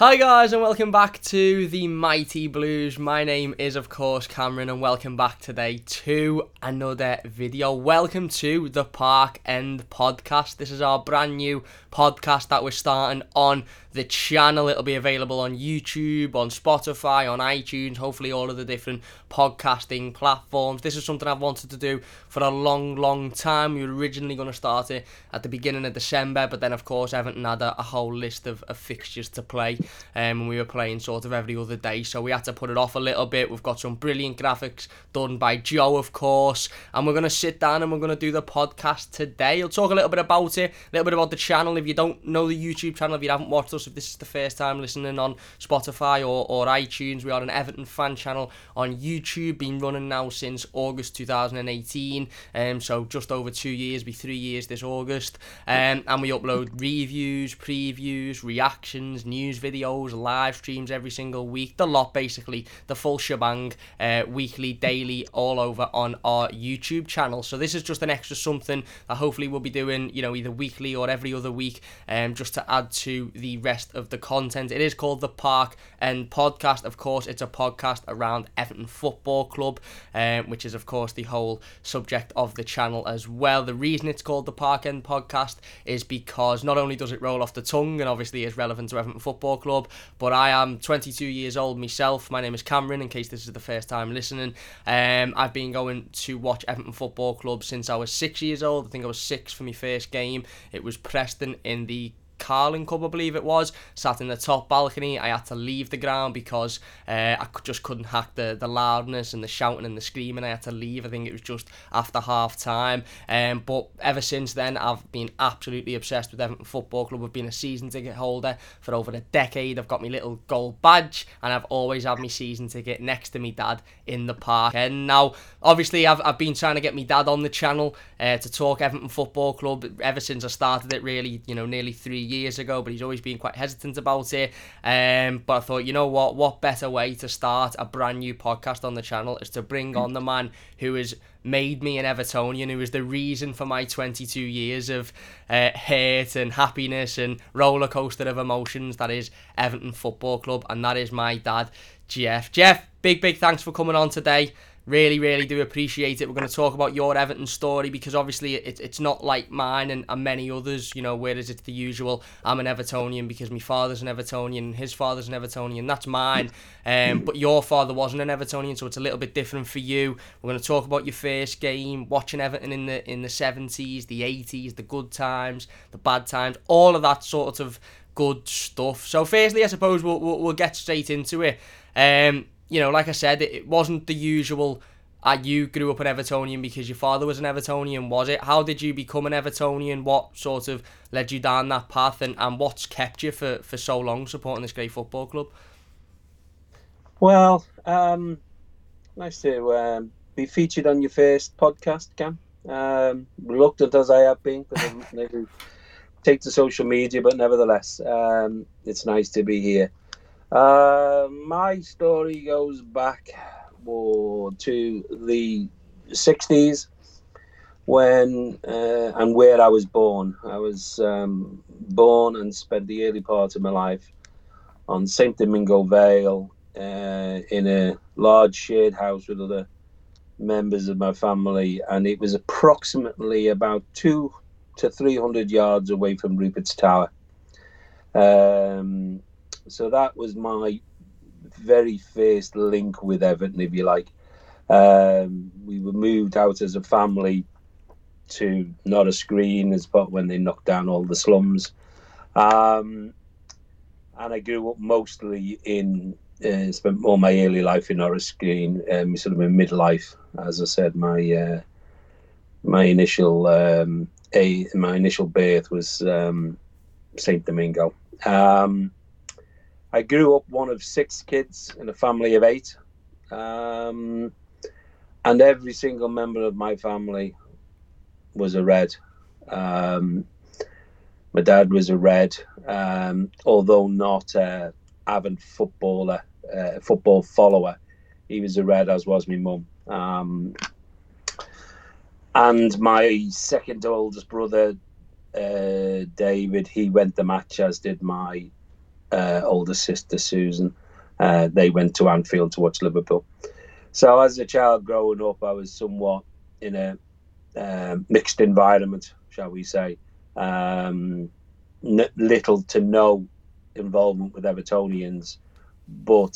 Hi guys and welcome back to the Mighty Blues. My name is of course Cameron and welcome back today to another video. Welcome to the Park End podcast. This is our brand new podcast that we're starting on the channel. It'll be available on YouTube, on Spotify, on iTunes, hopefully all of the different podcasting platforms. This is something I've wanted to do for a long, long time. We were originally going to start it at the beginning of December, but then of course Everton had a, a whole list of, of fixtures to play um, and we were playing sort of every other day, so we had to put it off a little bit. We've got some brilliant graphics done by Joe, of course, and we're going to sit down and we're going to do the podcast today. I'll talk a little bit about it, a little bit about the channel. If you don't know the YouTube channel, if you haven't watched us, if this is the first time listening on Spotify or, or iTunes, we are an Everton fan channel on YouTube, been running now since August 2018, um, so just over two years, be three years this August, um, and we upload reviews, previews, reactions, news videos, live streams every single week, the lot basically, the full shebang, uh, weekly, daily, all over on our YouTube channel. So this is just an extra something that hopefully we'll be doing, you know, either weekly or every other week, um, just to add to the rest of the content. It is called the Park End Podcast. Of course, it's a podcast around Everton Football Club, um, which is of course the whole subject of the channel as well. The reason it's called the Park End Podcast is because not only does it roll off the tongue and obviously is relevant to Everton Football Club, but I am 22 years old myself. My name is Cameron. In case this is the first time listening, um, I've been going to watch Everton Football Club since I was six years old. I think I was six for my first game. It was Preston in the Carling Cup, I believe it was, sat in the top balcony. I had to leave the ground because uh, I just couldn't hack the, the loudness and the shouting and the screaming. I had to leave. I think it was just after half time. Um, but ever since then, I've been absolutely obsessed with Everton Football Club. I've been a season ticket holder for over a decade. I've got my little gold badge, and I've always had my season ticket next to me dad in the park. And now, obviously, I've, I've been trying to get my dad on the channel uh, to talk Everton Football Club ever since I started it, really, you know, nearly three years ago, but he's always been quite hesitant about it. Um, but I thought, you know what, what better way to start a brand new podcast on the channel is to bring on the man who has made me an Evertonian, who is the reason for my 22 years of uh, hate and happiness and roller coaster of emotions that is Everton Football Club, and that is my dad, Jeff. Jeff, big, big thanks for coming on today. Really, really do appreciate it. We're going to talk about your Everton story because obviously it, it's not like mine and, and many others, you know, whereas it's the usual, I'm an Evertonian because my father's an Evertonian, his father's an Evertonian, that's mine. Um, but your father wasn't an Evertonian, so it's a little bit different for you. We're going to talk about your first game, watching Everton in the in the 70s, the 80s, the good times, the bad times, all of that sort of good stuff. So, firstly, I suppose we'll, we'll, we'll get straight into it. Um, you know, like I said, it, it wasn't the usual. Uh, you grew up an Evertonian because your father was an Evertonian, was it? How did you become an Evertonian? What sort of led you down that path, and, and what's kept you for, for so long supporting this great football club? Well, um, nice to um, be featured on your first podcast, Cam. Um, reluctant as I have been, because I never take to social media, but nevertheless, um, it's nice to be here. Uh, my story goes back to the 60s when uh, and where I was born. I was um, born and spent the early part of my life on St. Domingo Vale uh, in a large shared house with other members of my family, and it was approximately about two to 300 yards away from Rupert's Tower. Um, so that was my very first link with Everton, if you like. Um, we were moved out as a family to Norris Green as but when they knocked down all the slums. Um, and I grew up mostly in, uh, spent all my early life in Norris Green, um, sort of in midlife. As I said, my uh, my initial um, a my initial birth was um, Saint Domingo. Um, I grew up one of six kids in a family of eight. Um, and every single member of my family was a red. Um, my dad was a red, um, although not a avid footballer, uh, football follower. He was a red, as was my mum. Um, and my second oldest brother, uh, David, he went the match, as did my uh, older sister Susan. Uh, they went to Anfield to watch Liverpool. So as a child growing up, I was somewhat in a uh, mixed environment, shall we say. Um, n- little to no involvement with Evertonians, but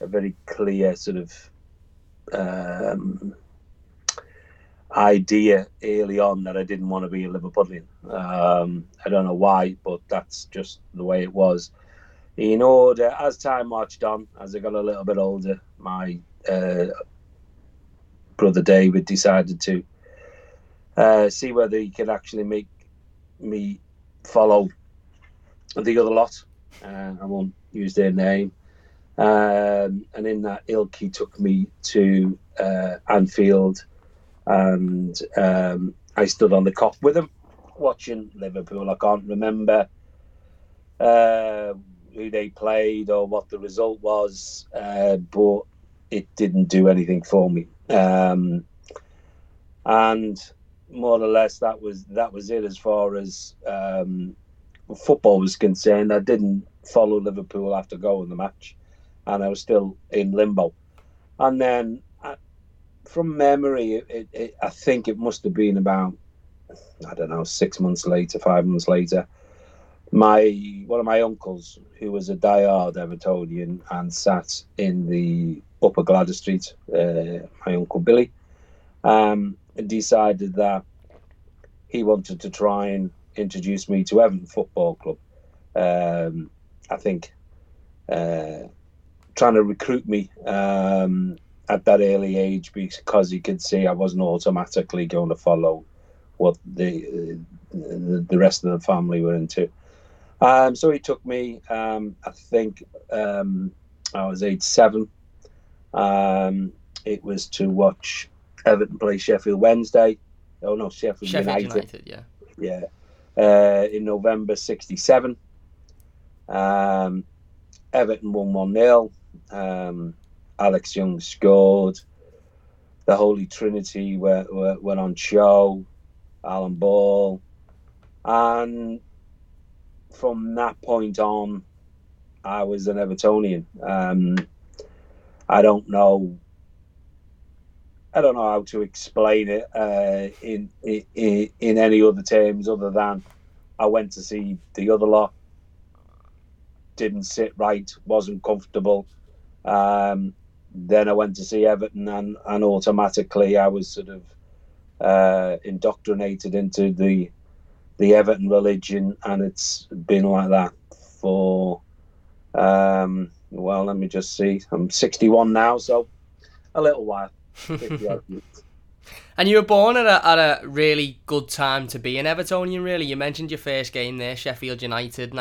a very clear sort of um, idea early on that I didn't want to be a Liverpudlian. Um, I don't know why, but that's just the way it was. In order, as time marched on, as I got a little bit older, my uh, brother David decided to uh, see whether he could actually make me follow the other lot. Uh, I won't use their name. Um, and in that ilk, he took me to uh, Anfield, and um, I stood on the Kop with him, watching Liverpool. I can't remember uh, who they played or what the result was, uh, but it didn't do anything for me. Um, and more or less, that was that was it as far as um, football was concerned. I didn't follow Liverpool after going the match and I was still in limbo. And then, uh, from memory, it, it, it, I think it must have been about I don't know six months later, five months later. My one of my uncles, who was a diehard Evertonian and sat in the Upper Gwladys Street, uh, my uncle Billy, um, decided that he wanted to try and introduce me to Everton Football Club. Um, I think uh, trying to recruit me um, at that early age because he could see I wasn't automatically going to follow what the the, the rest of the family were into. Um, so he took me. Um, I think um, I was age seven. Um, it was to watch Everton play Sheffield Wednesday. Oh no, Sheffield, Sheffield United. United. Yeah. Yeah, uh, in November '67. Um, Everton won one 0 um, Alex Young scored. The Holy Trinity were, were, were on show. Alan Ball. And from that point on, I was an Evertonian. Um, I don't know. I don't know how to explain it uh, in, in in any other terms other than I went to see the other lot. Didn't sit right, wasn't comfortable. Um, then I went to see Everton, and, and automatically I was sort of uh, indoctrinated into the the Everton religion, and it's been like that for um, well, let me just see. I'm 61 now, so a little while. And you were born at a, at a really good time to be an Evertonian, really. You mentioned your first game there, Sheffield United,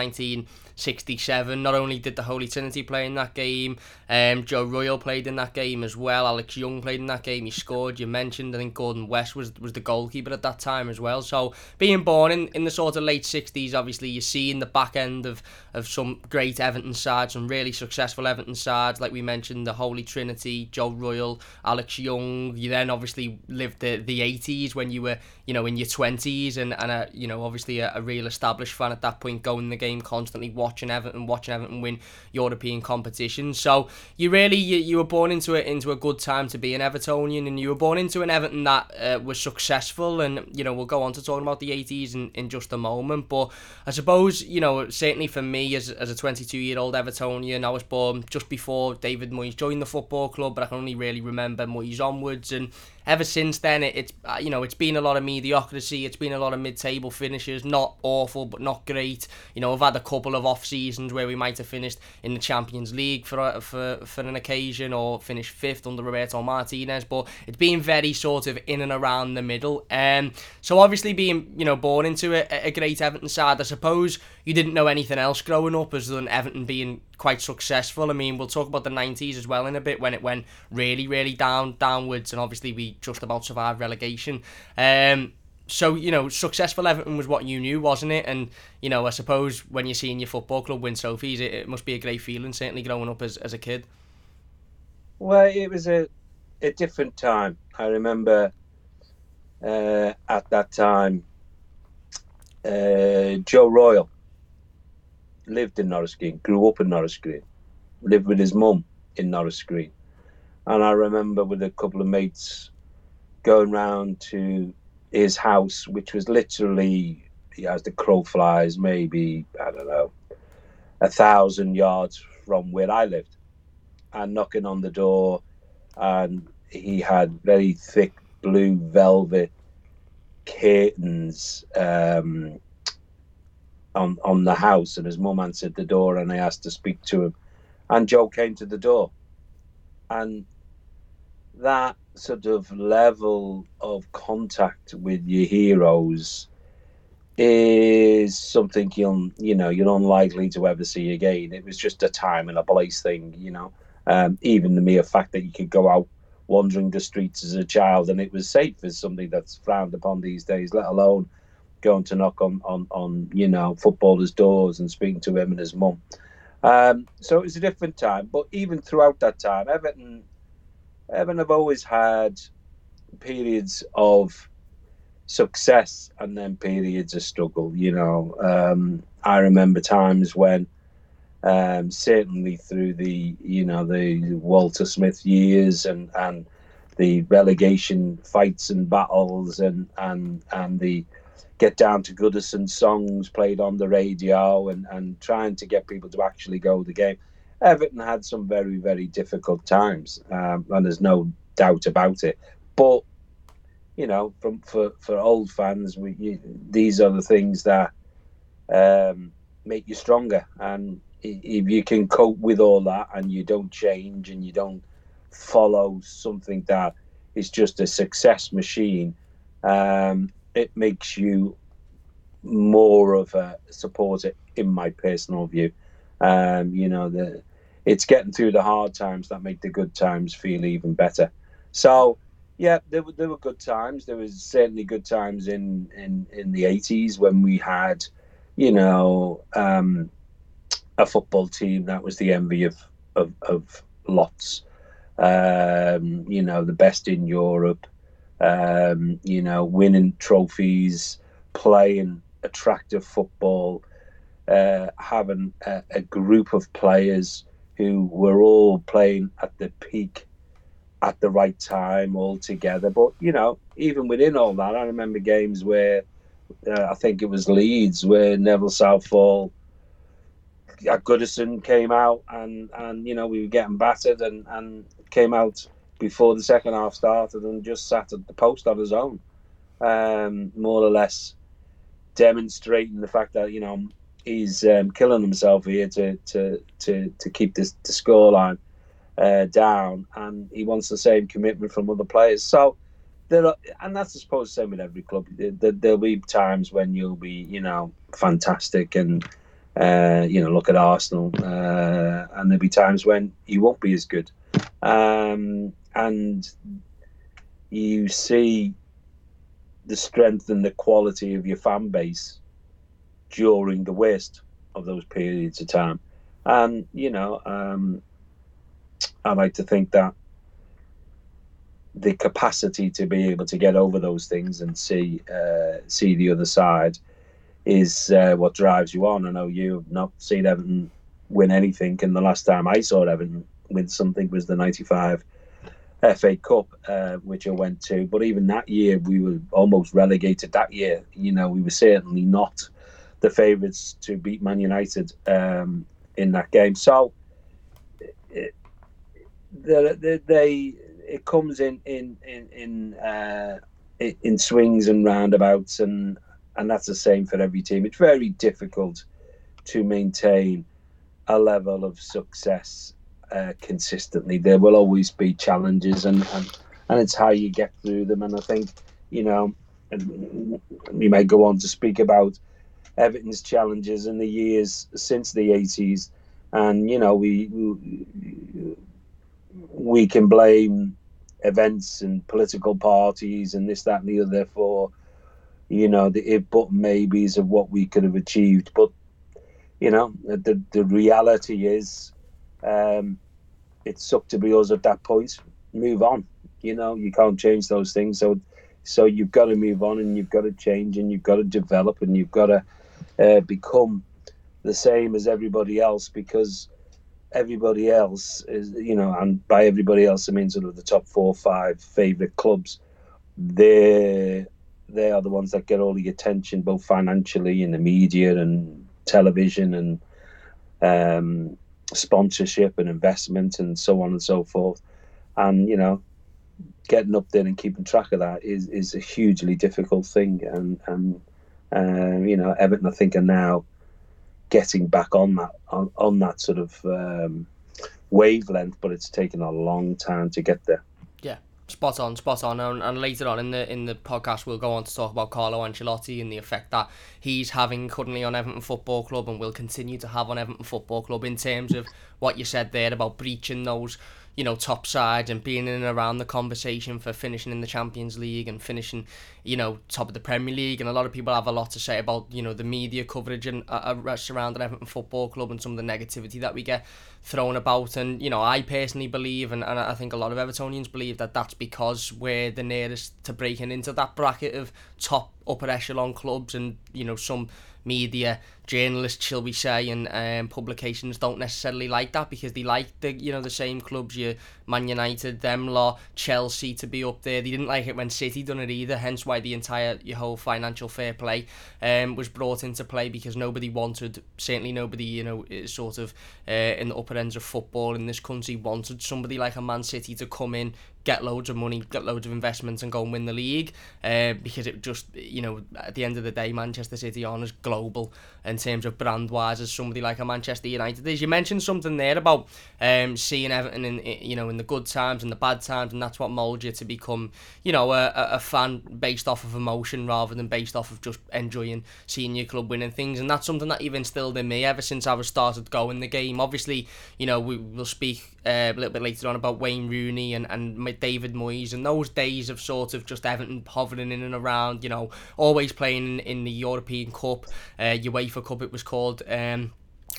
1967. Not only did the Holy Trinity play in that game, um, Joe Royle played in that game as well. Alex Young played in that game. He scored. You mentioned, I think Gordon West was was the goalkeeper at that time as well. So being born in, in the sort of late 60s, obviously you're seeing the back end of, of some great Everton sides, some really successful Everton sides, like we mentioned, the Holy Trinity, Joe Royle, Alex Young. You then obviously lived the, the 80s when you were, you know, in your 20s and, and a, you know, obviously a, a real established fan at that point, going the game constantly, watching Everton, watching Everton win European competitions. So you really, you, you were born into it into a good time to be an Evertonian and you were born into an Everton that uh, was successful and, you know, we'll go on to talking about the 80s in, in just a moment. But I suppose, you know, certainly for me as, as a 22 year old Evertonian, I was born just before David Moyes joined the football club, but I can only really remember Moyes onwards and ever since then, it, it's uh, you know it's been a lot of mediocrity. It's been a lot of mid-table finishes, not awful but not great. You know, I've had a couple of off seasons where we might have finished in the Champions League for a, for for an occasion or finished fifth under Roberto Martinez, but it's been very sort of in and around the middle. Um, so obviously being you know born into a, a great Everton side, I suppose you didn't know anything else growing up as than Everton being quite successful. I mean, we'll talk about the 90s as well in a bit when it went really, really down downwards, and obviously we just about survived relegation. Um, so you know, successful Everton was what you knew, wasn't it? And you know, I suppose when you're seeing your football club win trophies, it, it must be a great feeling. Certainly, growing up as as a kid. Well, it was a a different time. I remember uh, at that time, uh, Joe Royle lived in Norris Green, grew up in Norris Green, lived with his mum in Norris Green. And I remember with a couple of mates going round to his house, which was literally, as the crow flies, maybe, I don't know, a thousand yards from where I lived, and knocking on the door. And he had very thick blue velvet curtains um, on on the house, and his mum answered the door, and I asked to speak to him, and Joe came to the door, and that sort of level of contact with your heroes is something you'll you know you're unlikely to ever see again. It was just a time and a place thing, you know. Um, even the mere fact that you could go out wandering the streets as a child and it was safe is something that's frowned upon these days, let alone going to knock on, on, on you know, footballers' doors and speaking to him and his mum. Um, so it was a different time. But even throughout that time, Everton, Everton have always had periods of success and then periods of struggle. You know, um, I remember times when, um, certainly through the you know the Walter Smith years and and the relegation fights and battles and and and the get down to Goodison songs played on the radio and, and trying to get people to actually go to the game. Everton had some very, very difficult times, um, and there's no doubt about it. But, you know, from for, for old fans, we, you, these are the things that um, make you stronger. And if you can cope with all that and you don't change and you don't follow something that is just a success machine, um, it makes you more of a supporter in my personal view. Um, you know, the it's getting through the hard times that make the good times feel even better. So, yeah, there were there were good times. There was certainly good times in in in the eighties when we had, you know, um, a football team that was the envy of of, of lots. Um, you know, the best in Europe um, you know, winning trophies, playing attractive football, uh, having a, a, group of players who were all playing at the peak at the right time all together. But, you know, even within all that, I remember games where uh, I think it was Leeds where Neville Southall at Goodison came out and, and you know, we were getting battered and, and came out before the second half started and just sat at the post on his own, um, more or less demonstrating the fact that you know he's um, killing himself here to to to, to keep this the scoreline uh, down, and he wants the same commitment from other players. So there, are, and that's I suppose the same with every club. There, there'll be times when you'll be you know fantastic and. Uh, you know, look at Arsenal, uh, and there'll be times when you won't be as good. Um, and you see the strength and the quality of your fan base during the worst of those periods of time. And, you know, um, I like to think that the capacity to be able to get over those things and see uh, see the other side is uh, what drives you on. I know you've not seen Everton win anything, and the last time I saw Everton win something was the '95 FA Cup, uh, which I went to. But even that year, we were almost relegated. That year, you know, we were certainly not the favourites to beat Man United um, in that game. So it, they, they it comes in in in in, uh, in swings and roundabouts, and and that's the same for every team. It's very difficult to maintain a level of success uh, consistently. There will always be challenges, and, and and it's how you get through them. And I think you know, we may go on to speak about Everton's challenges in the years since the eighties, and you know we we can blame events and political parties and this, that, and the other for you know the if but maybes of what we could have achieved, but you know the the reality is um, it's up to be us at that point. Move on. You know, you can't change those things. So, so you've got to move on, and you've got to change, and you've got to develop, and you've got to uh, become the same as everybody else because everybody else is, you know, and by everybody else I mean sort of the top four five favourite clubs. They they are the ones that get all the attention, both financially in the media and television and um, sponsorship and investment and so on and so forth. And you know, getting up there and keeping track of that is is a hugely difficult thing. And and um, you know, Everton I think are now getting back on that on, on that sort of um, wavelength, but it's taken a long time to get there. Yeah, spot on, spot on. And, and, later on in the in the podcast, we'll go on to talk about Carlo Ancelotti and the effect that he's having currently on Everton Football Club and will continue to have on Everton Football Club in terms of what you said there about breaching those you know, top side and being in and around the conversation for finishing in the Champions League and finishing, you know, top of the Premier League. And a lot of people have a lot to say about, you know, the media coverage and uh, uh surrounding Everton Football Club and some of the negativity that we get thrown about. And, you know, I personally believe, and, and I think a lot of Evertonians believe that that's because we're the nearest to breaking into that bracket of top upper echelon clubs and, you know, some media journalists, shall we say, and um, publications don't necessarily like that because they like the you know the same clubs, your Man United, them lot, Chelsea to be up there. They didn't like it when City done it either. Hence why the entire your whole financial fair play um, was brought into play because nobody wanted, certainly nobody you know is sort of uh, in the upper ends of football in this country wanted somebody like a Man City to come in get loads of money, get loads of investments, and go and win the league. Uh, because it just, you know, at the end of the day, Manchester City on as global in terms of brand wise as somebody like a Manchester United is. You mentioned something there about um, seeing Everton in, you know, in the good times and the bad times, and that's what moulds you to become, you know, a, a fan based off of emotion rather than based off of just enjoying seeing your club winning things. And that's something that you've instilled in me ever since I was started going the game. Obviously, you know, we will speak uh, a little bit later on about Wayne Rooney and, and David Moyes and those days of sort of just Everton hovering in and around, you know, always playing in, in the European Cup, uh, UEFA Cup it was called. Um,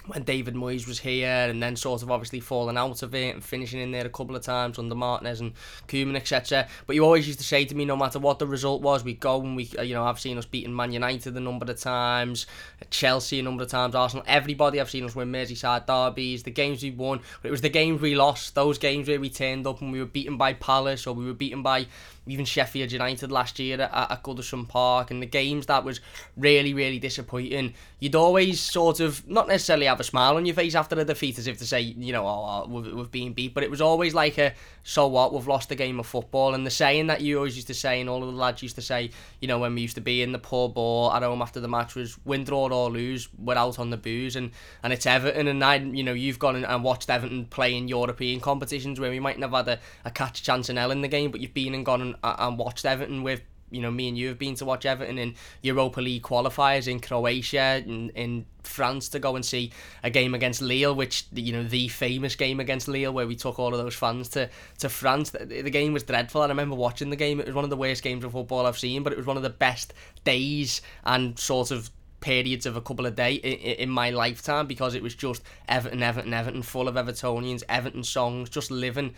when David Moyes was here and then sort of obviously falling out of it and finishing in there a couple of times under Martinez and Koeman etc. But you always used to say to me no matter what the result was we go and we you know I've seen us beating Man United a number of times Chelsea a number of times Arsenal everybody I've seen us win Merseyside derbies the games we won but it was the games we lost those games where we turned up and we were beaten by Palace or we were beaten by even Sheffield United last year at, at Goodison Park, and the games that was really, really disappointing. You'd always sort of not necessarily have a smile on your face after a defeat, as if to say, you know, oh, oh we've, we've been beat, but it was always like a, so what, we've lost the game of football. And the saying that you always used to say, and all of the lads used to say, you know, when we used to be in the pub or at home after the match was win, draw or lose, we're out on the booze. And, and it's Everton, and I, you know, you've gone and watched Everton play in European competitions where we might not have had a, a catch chance in L in the game, but you've been and gone and and watched Everton with you know me and you have been to watch Everton in Europa League qualifiers in Croatia and in France to go and see a game against Lille which you know the famous game against Lille where we took all of those fans to to France. The, the game was dreadful. I remember watching the game. It was one of the worst games of football I've seen but it was one of the best days and sort of periods of a couple of days in, in my lifetime because it was just Everton Everton Everton full of Evertonians Everton songs just living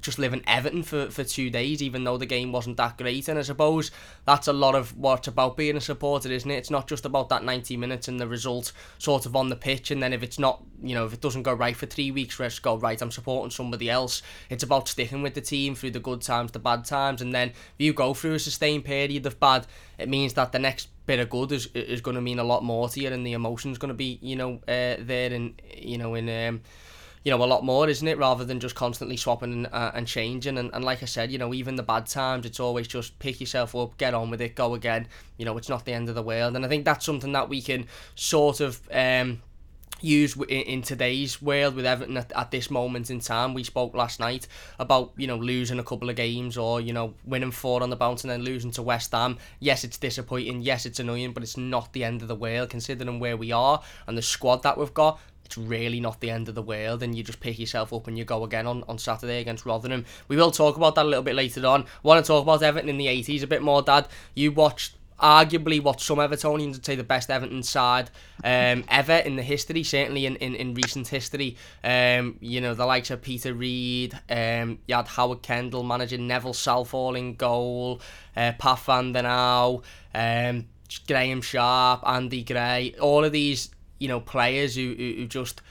just live in Everton for, for two days, even though the game wasn't that great. And I suppose that's a lot of what's about being a supporter, isn't it? It's not just about that 90 minutes and the result sort of on the pitch. And then if it's not, you know, if it doesn't go right for three weeks, let's go, right, I'm supporting somebody else. It's about sticking with the team through the good times, the bad times. And then if you go through a sustained period of bad, it means that the next bit of good is is going to mean a lot more to you and the emotion's going to be, you know, uh, there and, you know, in. Um, you know, a lot more, isn't it? Rather than just constantly swapping and, uh, and changing. And, and like I said, you know, even the bad times, it's always just pick yourself up, get on with it, go again. You know, it's not the end of the world. And I think that's something that we can sort of um, use in, today's world with Everton at, at this moment in time. We spoke last night about, you know, losing a couple of games or, you know, winning four on the bounce and then losing to West Ham. Yes, it's disappointing. Yes, it's annoying, but it's not the end of the world considering where we are and the squad that we've got it's really not the end of the world and you just pick yourself up and you go again on, on Saturday against Rotherham. We will talk about that a little bit later on. want to talk about Everton in the 80s a bit more, Dad. You watched arguably what some Evertonians would say the best Everton side um, ever in the history, certainly in, in, in recent history. Um, you know, the likes of Peter Reid, um, you had Howard Kendall managing Neville Southall in goal, uh, Pat van den Hauwe, um, Graeme Sharp, Andy Gray, all of these you know, players who, who, who just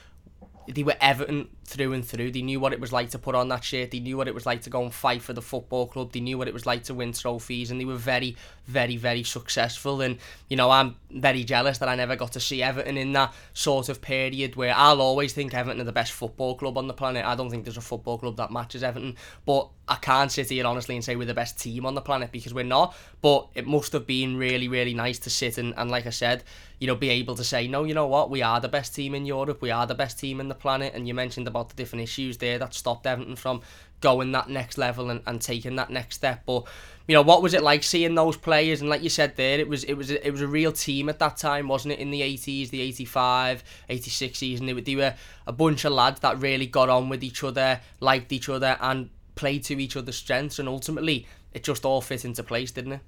they were Everton through and through. They knew what it was like to put on that shirt. They knew what it was like to go and fight for the football club. They knew what it was like to win trophies, and they were very, very, very successful. And you know, I'm very jealous that I never got to see Everton in that sort of period where I'll always think Everton are the best football club on the planet. I don't think there's a football club that matches Everton, but I can't sit here honestly and say we're the best team on the planet because we're not. But it must have been really, really nice to sit and, and like I said, you know, be able to say, no, you know what, we are the best team in Europe, we are the best team in the planet. And you mentioned the different issues there that stopped Everton from going that next level and, and taking that next step. But you know, what was it like seeing those players? And like you said there, it was it was it was a real team at that time, wasn't it? In the eighties, the 85, 86 season, they were, they were a bunch of lads that really got on with each other, liked each other, and played to each other's strengths. And ultimately, it just all fit into place, didn't it?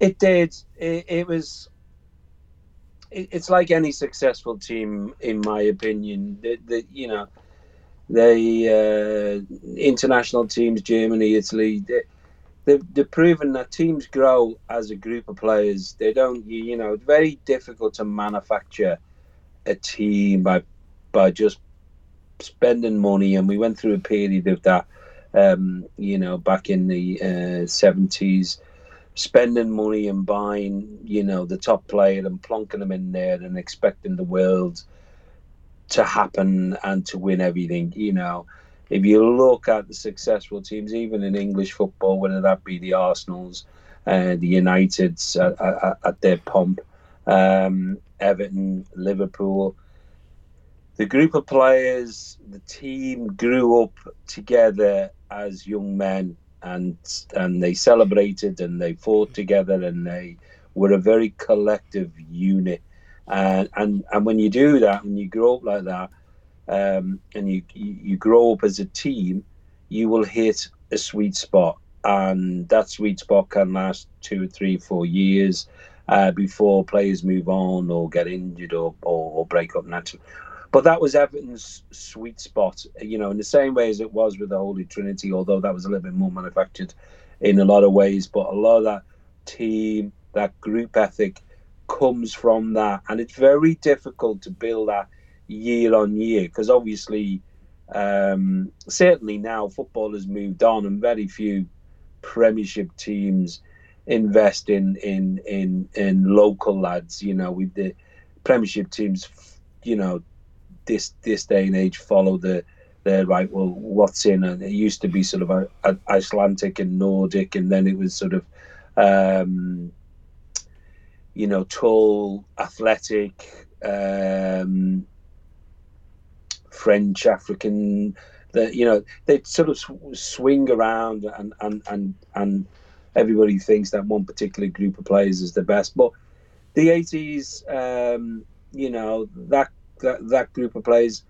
It did. It, it was it's like any successful team, in my opinion. That, you know, the uh, international teams, Germany, Italy, they, they've, they've proven that teams grow as a group of players. They don't, you, you know, it's very difficult to manufacture a team by by just spending money. And we went through a period of that, um, you know, back in the seventies. Uh, spending money and buying, you know, the top player and plonking them in there and expecting the world to happen and to win everything. You know, if you look at the successful teams, even in English football, whether that be the Arsenals, uh, the Uniteds at, at, at their pump, um, Everton, Liverpool, the group of players, the team grew up together as young men and and they celebrated and they fought together and they were a very collective unit. And and and when you do that, when you grow up like that, um, and you, you grow up as a team, you will hit a sweet spot, and that sweet spot can last two, three, four years uh, before players move on or get injured or, or, or break up naturally. But that was Everton's sweet spot, you know, in the same way as it was with the Holy Trinity, although that was a little bit more manufactured in a lot of ways. But a lot of that team, that group ethic comes from that. And it's very difficult to build that year on year because obviously, um, certainly now football has moved on and very few Premiership teams invest in in in in local lads. You know, with the Premiership teams, you know, this this day and age follow the the right well what's in and it used to be sort of a, a Icelandic and Nordic and then it was sort of um, you know tall athletic um, French African that you know they sort of swing around and and and and everybody thinks that one particular group of players is the best but the 80s um, you know that that, that group of players.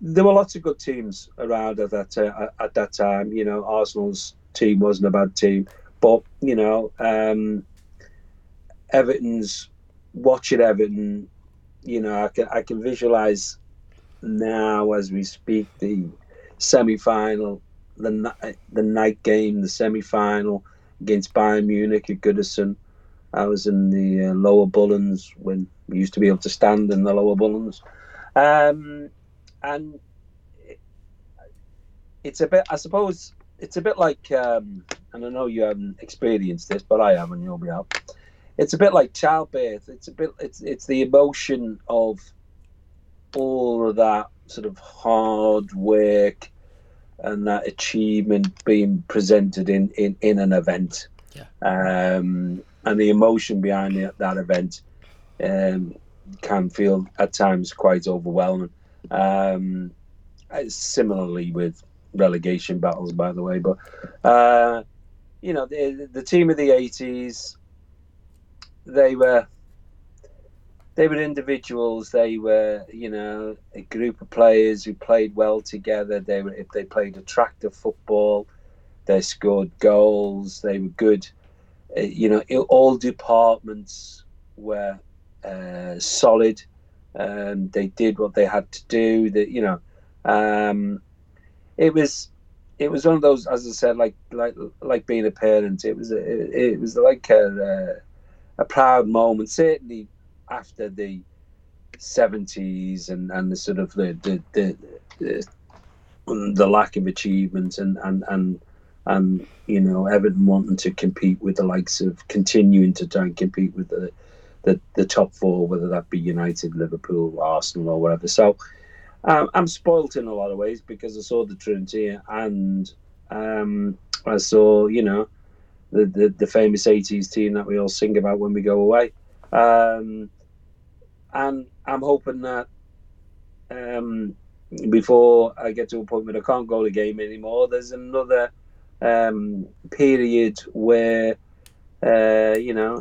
There were lots of good teams around at that uh, at that time. You know, Arsenal's team wasn't a bad team, but you know, um, Everton's watching Everton. You know, I can I can visualize now as we speak the semi-final, the the night game, the semi-final against Bayern Munich at Goodison. I was in the uh, lower Bullens when we used to be able to stand in the lower Bullens. Um, and it, it's a bit, I suppose, it's a bit like, um, and I know you haven't experienced this, but I have, and you'll be out. It's a bit like childbirth. It's a bit, it's it's the emotion of all of that sort of hard work and that achievement being presented in in, in an event. Yeah. Um, and the emotion behind that event um, can feel at times quite overwhelming. Um, similarly with relegation battles, by the way, but uh, you know the, the team of the '80s, they were they were individuals. They were, you know, a group of players who played well together. They were, if they played attractive football, they scored goals. They were good uh, you know, all departments were uh, solid. Um, they did what they had to do. That you know, um, it was it was one of those, as I said, like like like being a parent. It was a, it, was like a, a proud moment. Certainly, after the seventies and, and the sort of the the, the the, the lack of achievement and, and and and you know Everton wanting to compete with the likes of continuing to try and compete with the the, the top four, whether that be United, Liverpool, Arsenal, or whatever. So um, I'm spoilt in a lot of ways because I saw the Trinity and um, I saw you know the, the, the famous 80s team that we all sing about when we go away. Um, and I'm hoping that um, before I get to a point where I can't go to the game anymore, there's another um, period where, uh, you know,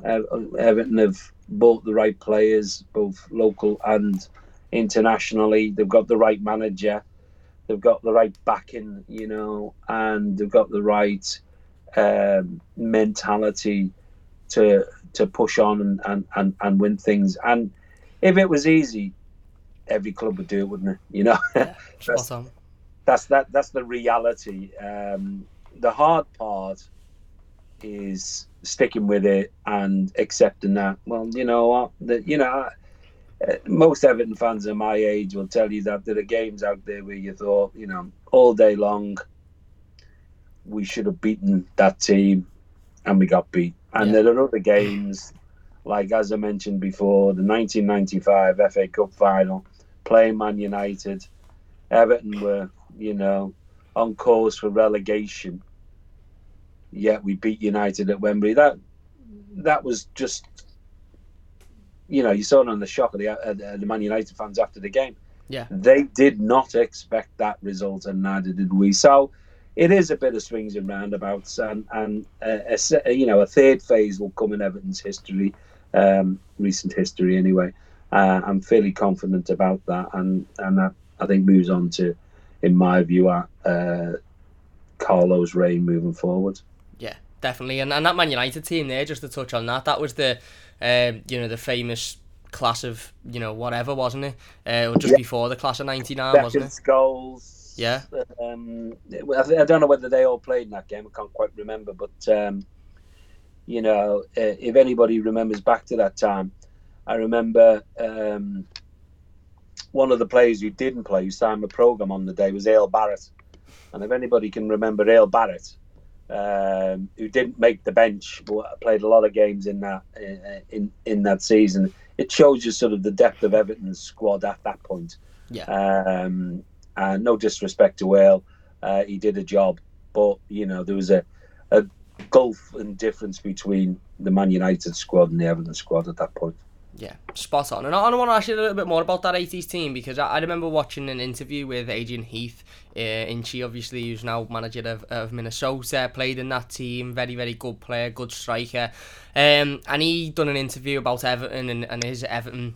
Everton have bought the right players, both local and internationally. They've got the right manager, they've got the right backing, you know, and they've got the right um, mentality to to push on and, and, and, and win things. And if it was easy, every club would do it, wouldn't it? You know, Yeah, that's, on. that's that that's the reality. Um, the hard part is sticking with it and accepting that. Well, you know what? That you know, uh, most Everton fans of my age will tell you that there are games out there where you thought, you know, all day long, we should have beaten that team, and we got beat. And Yeah. there are other games, like as I mentioned before, the 1995 FA Cup final, playing Man United. Everton were, you know, on course for relegation. Yet we beat United at Wembley. That that was just, you know, you saw it on the shock of the uh, the Man United fans after the game. Yeah. they did not expect that result, and neither did we. So it is a bit of swings and roundabouts, and and uh, a, you know a third phase will come in Everton's history, um, recent history anyway. Uh, I'm fairly confident about that, and and that I think moves on to, in my view, uh, uh, Carlo's reign moving forward. Definitely. And, and that Man United team there, just to touch on that, that was the, um, you know, the famous class of, you know, whatever, wasn't it? Uh, or just Yeah. before the class of 99, wasn't it? goals. Yeah. Um, I, I don't know whether they all played in that game. I can't quite remember, but um, you know, uh, if anybody remembers back to that time, I remember um, one of the players who didn't play, who signed the program on the day, was Earl Barrett. And if anybody can remember Earl Barrett, um, who didn't make the bench but played a lot of games in that in in that season, it shows you sort of the depth of Everton's squad at that point. Yeah. Um, and no disrespect to Earl, uh, he did a job, but you know there was a, a gulf and difference between the Man United squad and the Everton squad at that point. Yeah, spot on. And I, I want to ask you a little bit more about that 80s team because I, I remember watching an interview with Adrian Heath, uh, she obviously, who's now manager of, of Minnesota, played in that team, very, very good player, good striker. Um, and he done an interview about Everton and, and his Everton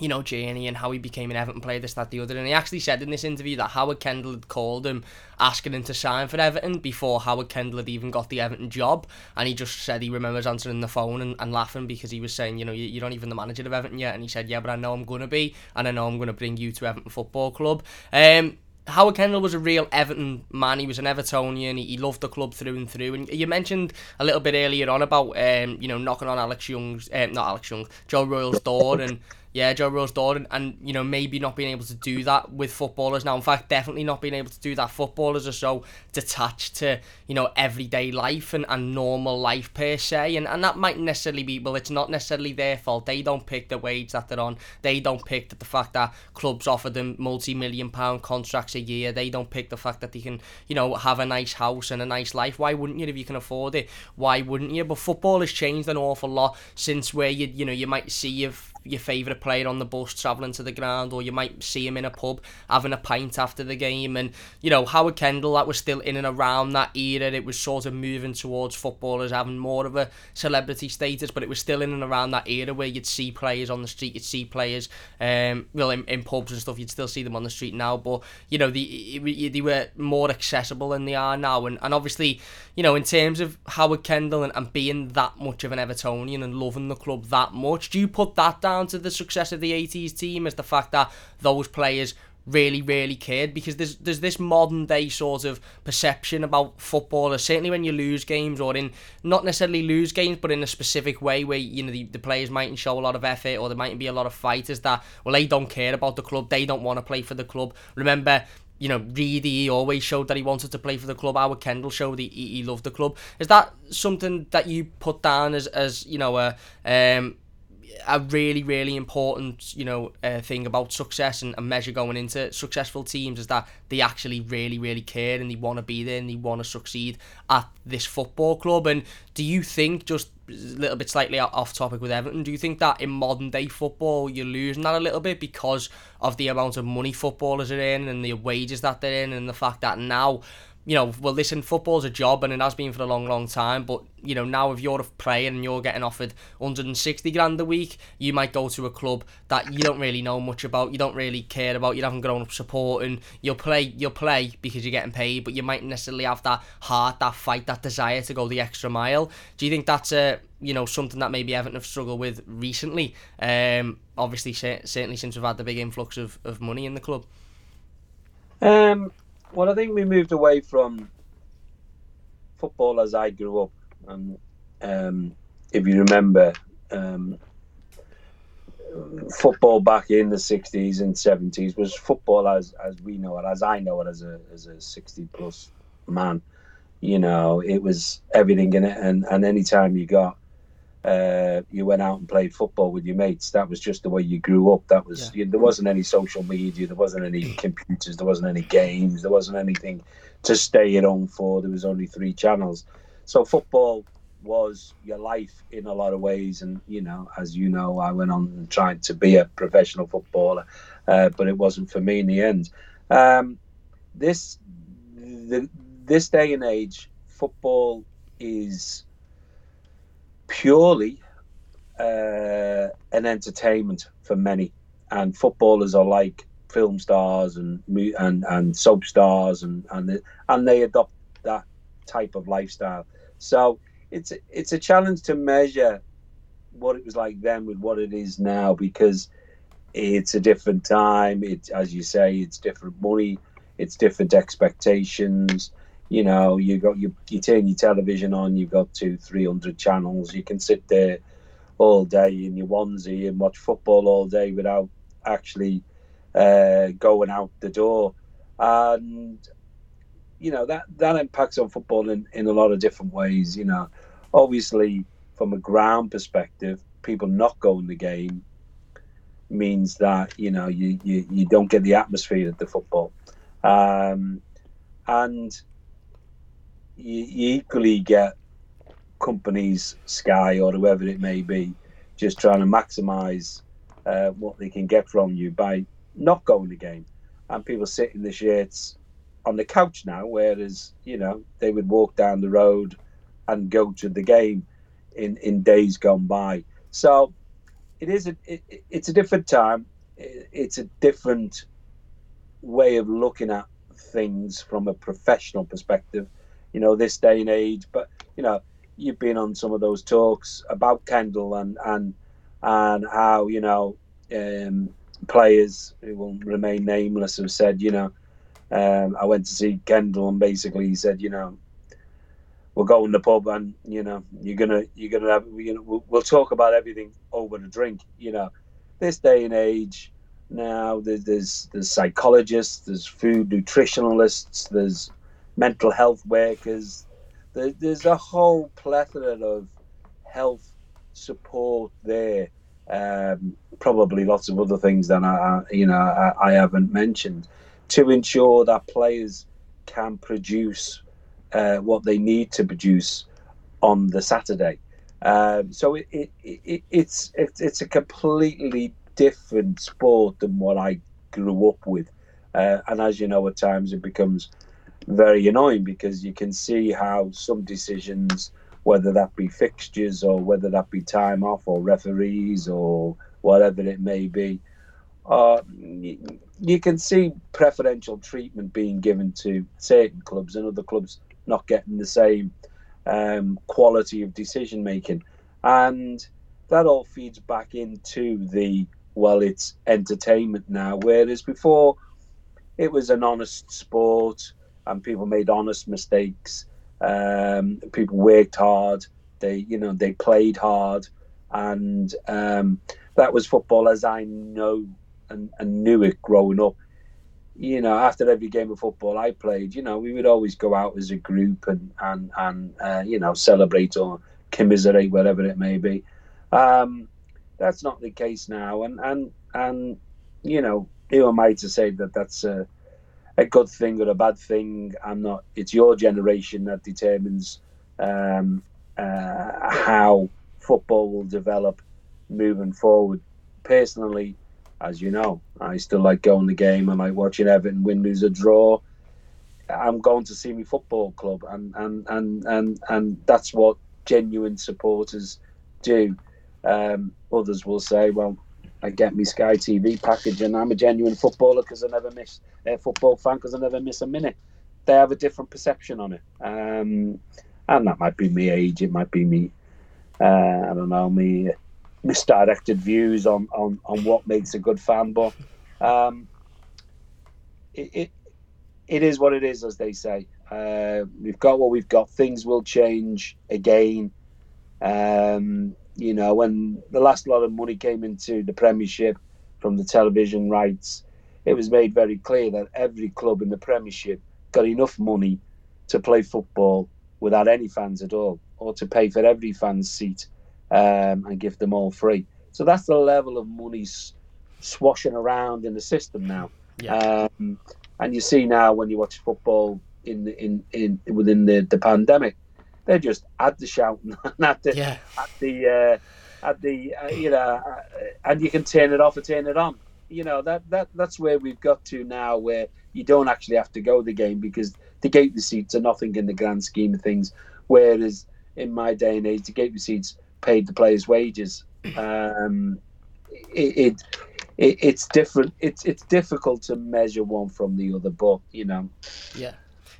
you know, journey and how he became an Everton player, this, that, the other. And he actually said in this interview that Howard Kendall had called him asking him to sign for Everton before Howard Kendall had even got the Everton job. And he just said he remembers answering the phone and, and laughing because he was saying, you know, you, you're not even the manager of Everton yet. And he said, yeah, but I know I'm going to be. And I know I'm going to bring you to Everton Football Club. Um, Howard Kendall was a real Everton man. He was an Evertonian. He, he loved the club through and through. And you mentioned a little bit earlier on about um, you know knocking on Alex Young's um, not Alex Young, Joe Royle's door and yeah, Joe Royle's door and, you know maybe not being able to do that with footballers now. In fact, definitely not being able to do that. Footballers are so detached to you know everyday life and, and normal life per se, and and that might necessarily be well, it's not necessarily their fault. They don't pick the wage that they're on. They don't pick the fact that clubs offer them multi-million pound contracts a year. They don't pick the fact that they can you know have a nice house and a nice life. Why wouldn't you if you can afford it? Why wouldn't you? But football has changed an awful lot since where you you know you might see your your favourite player on the bus travelling to the ground, or you might see him in a pub having a pint after the game. And, you know, Howard Kendall, that was still in and around that era. It was sort of moving towards footballers having more of a celebrity status, but it was still in and around that era where you'd see players on the street, you'd see players, um, well, in, in pubs and stuff, you'd still see them on the street now, but, you know, the, they were more accessible than they are now. And, and obviously, you know, in terms of Howard Kendall and, and being that much of an Evertonian and loving the club that much, do you put that down to the success of the 80s team is the fact that those players really, really cared because there's there's this modern day sort of perception about footballers. Certainly when you lose games or in not necessarily lose games, but in a specific way where you know the, the players mightn't show a lot of effort or there mightn't be a lot of fighters that well they don't care about the club, they don't want to play for the club. Remember you know, Reidy always showed that he wanted to play for the club. Howard Kendall showed he, he loved the club. Is that something that you put down as, as you know, a um, a really, really important, you know, uh, thing about success and a measure going into successful teams is that they actually really, really care and they want to be there and they want to succeed at this football club. And do you think, just a little bit slightly off topic with Everton, do you think that in modern day football you're losing that a little bit because of the amount of money footballers are in and the wages that they're in and the fact that now you know, well, listen, football's a job and it has been for a long, long time. But, you know, now if you're player and you're getting offered 160 grand a week, you might go to a club that you don't really know much about, you don't really care about, you haven't grown up supporting. You'll play, you'll play because you're getting paid, but you might necessarily have that heart, that fight, that desire to go the extra mile. Do you think that's a, you know, something that maybe Everton have struggled with recently? Um, obviously, certainly since we've had the big influx of, of money in the club. Um, well, I think we moved away from football as I grew up, and um, if you remember, um, football back in the '60s and '70s was football as as we know it, as I know it, as a as a 60 plus man. You know, it was everything in it, and and anytime you got uh, you went out and played football with your mates. That was just the way you grew up. That was yeah. you, there wasn't any social media, there wasn't any computers, there wasn't any games, there wasn't anything to stay at home for. There was only three channels, so football was your life in a lot of ways. And you know, as you know, I went on trying to be a professional footballer, uh, but it wasn't for me in the end. Um, this the, this day and age, football is purely uh, an entertainment for many, and footballers are like film stars and and and soap stars, and and and they adopt that type of lifestyle. So it's it's a challenge to measure what it was like then with what it is now because it's a different time. It's as you say, it's different money, it's different expectations you know, you got you you turn your television on, you've got two, three hundred channels. You can sit there all day in your onesie and watch football all day without actually uh, going out the door. And you know that that impacts on football in, in a lot of different ways. You know, obviously from a ground perspective, people not going the game means that you know you, you, you don't get the atmosphere of the football. Um, and you, you equally get companies, Sky or whoever it may be, just trying to maximise uh, what they can get from you by not going the game. And people sit in the shirts on the couch now, whereas you know they would walk down the road and go to the game in in days gone by. So it is a it, it's a different time. It's a different way of looking at things from a professional perspective you know, this day and age. But you know, you've been on some of those talks about Kendall and and and how you know um, players who will remain nameless have said, you know, um, I went to see Kendall and basically he said, you know, we'll go in the pub and you know you're gonna you're gonna have you know we'll, we'll talk about everything over the drink. You know, this day and age now there's there's, there's psychologists, there's food nutritionalists, there's mental health workers. There, there's a whole plethora of health support there. Um, probably lots of other things that I, you know, I, I, haven't mentioned to ensure that players can produce uh, what they need to produce on the Saturday. Um, so it, it, it, it's, it's it's a completely different sport than what I grew up with, uh, and as you know, at times it becomes very annoying because you can see how some decisions, whether that be fixtures or whether that be time off or referees or whatever it may be, uh, you, can see preferential treatment being given to certain clubs and other clubs not getting the same um, quality of decision making. And that all feeds back into the well, it's entertainment now. Whereas before, it was an honest sport, and people made honest mistakes. Um, people worked hard. They, you know, they played hard, and um, that was football as I know and, and knew it growing up. You know, after every game of football I played, you know, we would always go out as a group and and and uh, you know celebrate or commiserate, whatever it may be. Um, that's not the case now, and and and you know, who am I to say that that's a a good thing or a bad thing? I'm not. It's your generation that determines um, uh, how football will develop moving forward. Personally, as you know, I still like going the game. I like watching Everton win, lose, or draw. I'm going to see my football club, and and and and and that's what genuine supporters do. Um, others will say, "Well, I get me Sky TV package, and I'm a genuine footballer because I never miss a football fan because I never miss a minute." They have a different perception on it, um, and that might be me age. It might be me. Uh, I don't know me misdirected views on, on, on what makes a good fan, but um, it, it, it is what it is, as they say. Uh, we've got what we've got. Things will change again. Um, you know, when the last lot of money came into the Premiership from the television rights, it was made very clear that every club in the Premiership got enough money to play football without any fans at all, or to pay for every fan's seat um, and give them all free. So that's the level of money swashing around in the system now. Yeah. Um, and you see now when you watch football in in, in within the, the pandemic, they're just at the shouting at the yeah. at the uh, at the uh, you know, uh, and you can turn it off or turn it on. You know that that that's where we've got to now, where you don't actually have to go the game because the gate receipts are nothing in the grand scheme of things. Whereas in my day and age, the gate receipts paid the players' wages. Um, it, it, it, it's different. It's it's difficult to measure one from the other, but you know, yeah,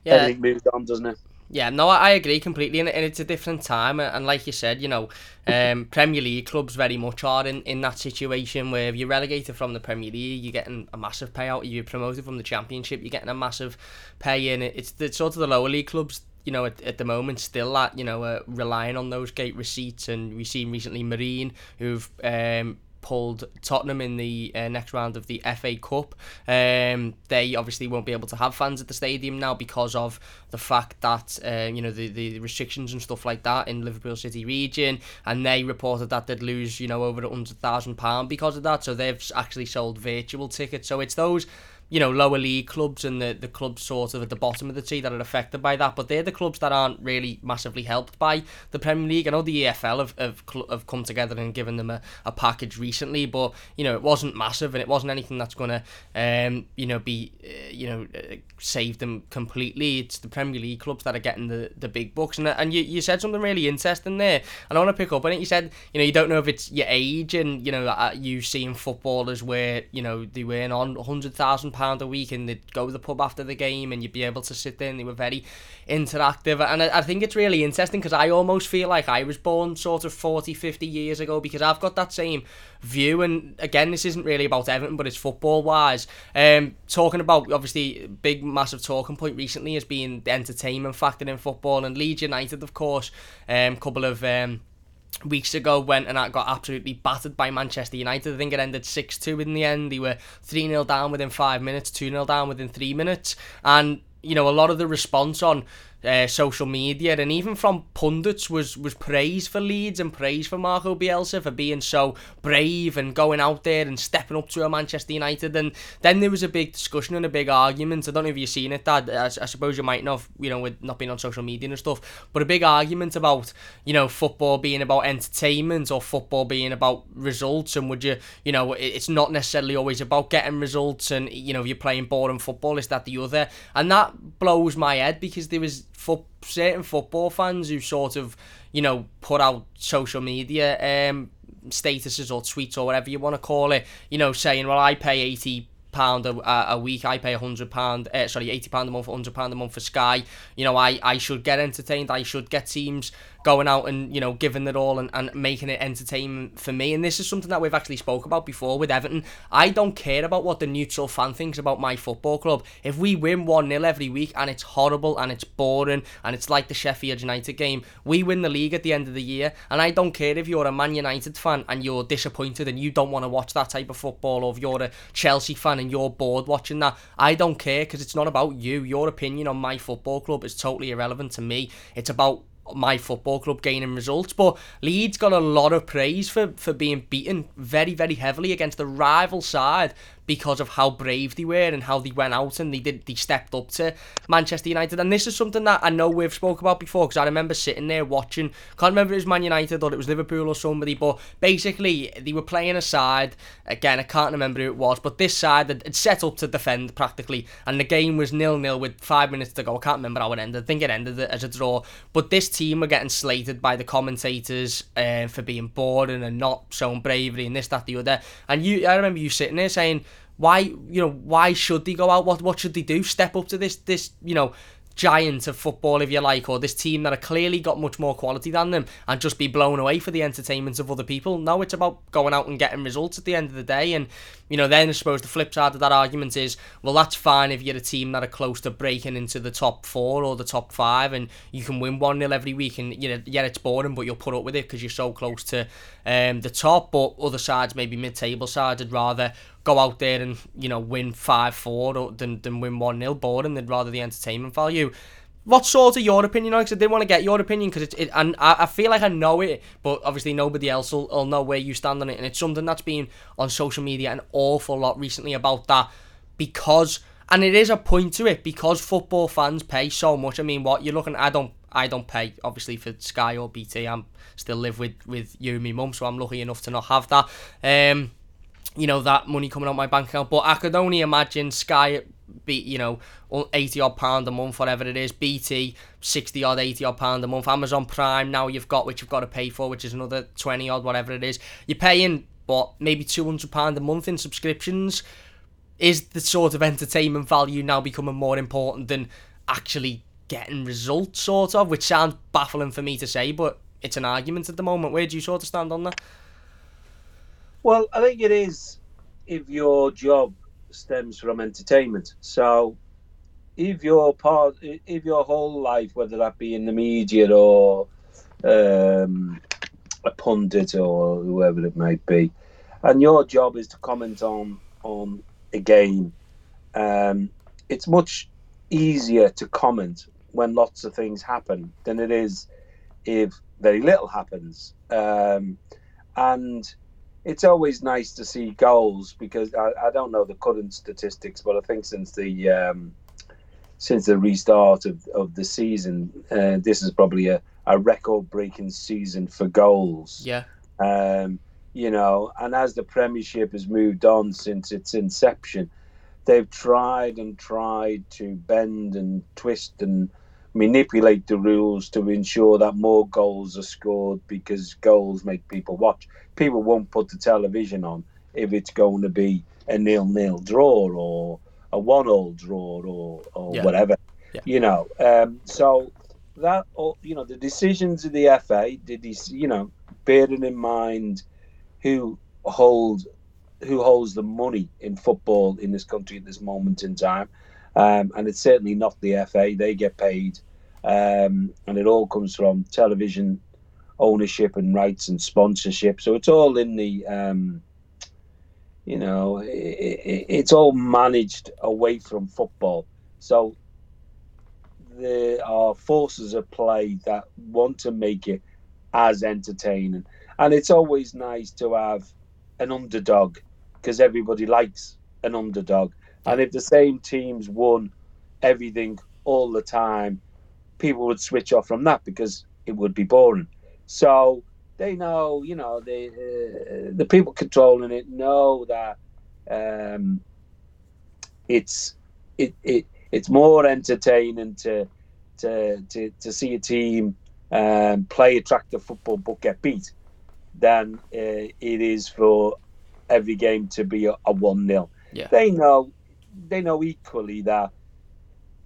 yeah, everything moved on, doesn't it? Yeah, no, I agree completely, and it's a different time. And like you said, you know, um, Premier League clubs very much are in, in that situation where if you're relegated from the Premier League, you're getting a massive payout. If you're promoted from the Championship, you're getting a massive pay. in. it's the sort of the lower league clubs you know, at, at the moment, still at, you know, uh, relying on those gate receipts. And we've seen recently Marine, who've um, pulled Tottenham in the uh, next round of the FA Cup. Um, they obviously won't be able to have fans at the stadium now because of the fact that uh, you know the, the restrictions and stuff like that in Liverpool City region, and they reported that they'd lose you know over a hundred thousand pound because of that. So they've actually sold virtual tickets. So it's those you know, lower league clubs and the, the clubs sort of at the bottom of the tree that are affected by that, but they're the clubs that aren't really massively helped by the Premier League. I know the EFL have, have, have come together and given them a, a package recently, but, you know, it wasn't massive and it wasn't anything that's going to, um, you know, be, uh, you know, uh, save them completely. It's the Premier League clubs that are getting the, the big bucks. And, and you, you said something really interesting there, and I want to pick up on it. You said, you know, you don't know if it's your age and, you know, uh, you seeing footballers where, you know, they were on £100,000 pound a week and they'd go to the pub after the game and you'd be able to sit there and they were very interactive. And I, I think it's really interesting because I almost feel like I was born sort of 40 50 years ago because I've got that same view. And again this isn't really about Everton but it's football wise um talking about obviously big massive talking point recently has been the entertainment factor in football and Leeds United of course. Um couple of um weeks ago went and got absolutely battered by Manchester United. I think it ended 6 2 in the end. They were 3 0 down within five minutes, 2 0 down within three minutes. And, you know, a lot of the response on uh, social media and even from pundits was was praise for Leeds and praise for Marco Bielsa for being so brave and going out there and stepping up to a Manchester United. And then there was a big discussion and a big argument. I don't know if you've seen it Dad. I, I suppose you might not you know with not being on social media and stuff. But a big argument about you know football being about entertainment or football being about results. And would you you know it's not necessarily always about getting results and you know if you're playing boring football is that the other? And that blows my head because there was for certain football fans who sort of, you know, put out social media um, statuses or tweets or whatever you want to call it, you know, saying, well, I pay 80 pound a, a week I pay a hundred pound uh, sorry 80 pound a month hundred pound a month for Sky. You know I I should get entertained I should get teams going out and you know giving it all and, and making it entertainment for me. And this is something that we've actually spoke about before with Everton. I don't care about what the neutral fan thinks about my football club. If we win one 0 every week and it's horrible and it's boring and it's like the Sheffield United game, we win the league at the end of the year. And I don't care if you're a Man United fan and you're disappointed and you don't want to watch that type of football, or if you're a Chelsea fan and you're bored watching that. I don't care because it's not about you. Your opinion on my football club is totally irrelevant to me. It's about my football club gaining results. But Leeds got a lot of praise for, for being beaten very, very heavily against the rival side because of how brave they were and how they went out and they did they stepped up to Manchester United. And this is something that I know we've spoke about before because I remember sitting there watching. Can't remember if it was Man United or it was Liverpool or somebody, but basically they were playing a side. Again, I can't remember who it was, but this side had set up to defend practically, and the game was nil nil with five minutes to go. I can't remember how it ended. I think it ended as a draw. But this team were getting slated by the commentators uh, for being boring and not showing bravery and this, that, the other. And you, I remember you sitting there saying why, you know, why should they go out? What what should they do? Step up to this this, you know, giant of football, if you like, or this team that have clearly got much more quality than them and just be blown away for the entertainment of other people. No, it's about going out and getting results at the end of the day. And, you know, then I suppose the flip side of that argument is, well, that's fine if you're a team that are close to breaking into the top four or the top five and you can win 1 nil every week. And, you know, yeah, it's boring, but you'll put up with it because you're so close to um, the top. But other sides, maybe mid table sides, would rather go out there and you know win five four than than win one 0 boring. They'd rather the entertainment value. What sort of your opinion? Because I did want to get your opinion because it's it, and I, I feel like I know it, but obviously nobody else will, will know where you stand on it, and it's something that's been on social media an awful lot recently about that because and it is a point to it because football fans pay so much. I mean, what you're looking, I don't, I don't pay obviously for Sky or BT. I'm still live with with you and my mum, so I'm lucky enough to not have that. Um, you know that money coming out my bank account. But I could only imagine Sky be you know 80 odd pound a month whatever it is. Bt 60 odd 80 odd pound a month. Amazon prime now you've got which you've got to pay for which is another 20 odd whatever it is. You're paying what maybe 200 pound a month in subscriptions. Is the sort of entertainment value now becoming more important than actually getting results sort of? Which sounds baffling for me to say but it's an argument at the moment. Where do you sort of stand on that well, I think it is if your job stems from entertainment. So, if your part, if your whole life, whether that be in the media or um, a pundit or whoever it might be, and your job is to comment on on a game, um, it's much easier to comment when lots of things happen than it is if very little happens. Um, and it's always nice to see goals because I, I don't know the current statistics, but I think since the um, since the restart of, of the season, uh, this is probably a, a record breaking season for goals. Yeah. Um, you know, and as the Premiership has moved on since its inception, they've tried and tried to bend and twist and manipulate the rules to ensure that more goals are scored because goals make people watch. People won't put the television on if it's going to be a nil-nil draw or a one-all draw or or yeah. whatever. Yeah. You know, um, so that you know the decisions of the FA did these you know bearing in mind who hold who holds the money in football in this country at this moment in time um, and it's certainly not the FA. They get paid, um, and it all comes from television ownership and rights and sponsorship. So it's all in the, um, you know, it, it, it's all managed away from football. So there are forces at play that want to make it as entertaining, and it's always nice to have an underdog because everybody likes an underdog. And if the same teams won everything all the time, people would switch off from that because it would be boring. So they know, you know, the uh, the people controlling it know that um, it's it, it it's more entertaining to to to, to see a team um, play attractive football but get beat than uh, it is for every game to be a, a one 0 yeah. They know they know equally that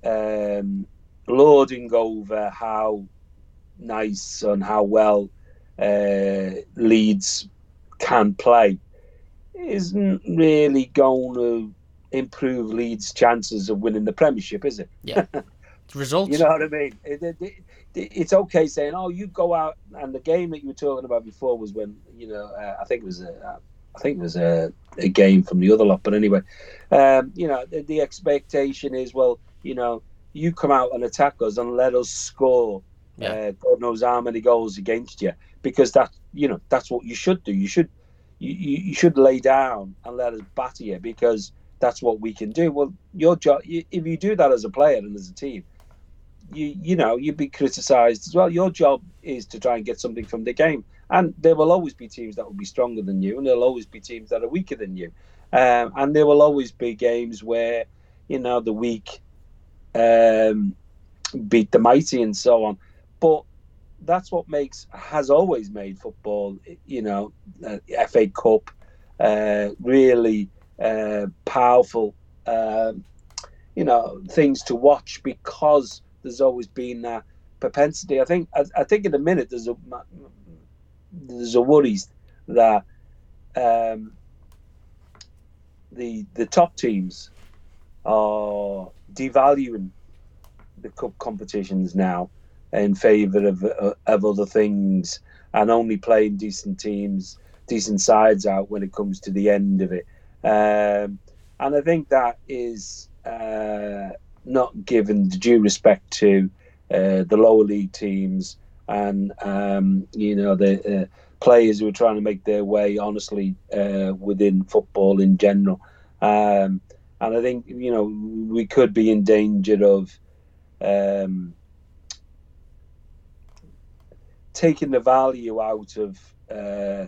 um, lording over how nice on how well uh, Leeds can play isn't really going to improve Leeds' chances of winning the Premiership, is it? Yeah. Results. you know what I mean? It, it, it, it's okay saying, "Oh, you go out," and the game that you were talking about before was when you know uh, I think it was a, I think it was a, a game from the other lot, but anyway, um, you know the, the expectation is well, you know, you come out and attack us and let us score. Yeah. Uh, God knows how many goals against you because that you know that's what you should do. You should you, you, should lay down and let us batter you because that's what we can do. Well, your job if you do that as a player and as a team, you you know you'd be criticised as well. Your job is to try and get something from the game, and there will always be teams that will be stronger than you, and there'll always be teams that are weaker than you, um, and there will always be games where you know the weak um, beat the mighty and so on. But that's what makes has always made football, you know, uh, FA Cup, uh, really uh, powerful, um, you know, things to watch because there's always been that propensity. I think I, I think in a minute there's a there's a worries that um, the the top teams are devaluing the cup competitions now in favour of of other things and only playing decent teams, decent sides out when it comes to the end of it. Um, and I think that is uh, not given the due respect to uh, the lower league teams and um, you know the uh, players who are trying to make their way honestly uh, within football in general. Um, and I think you know we could be in danger of um, taking the value out of uh,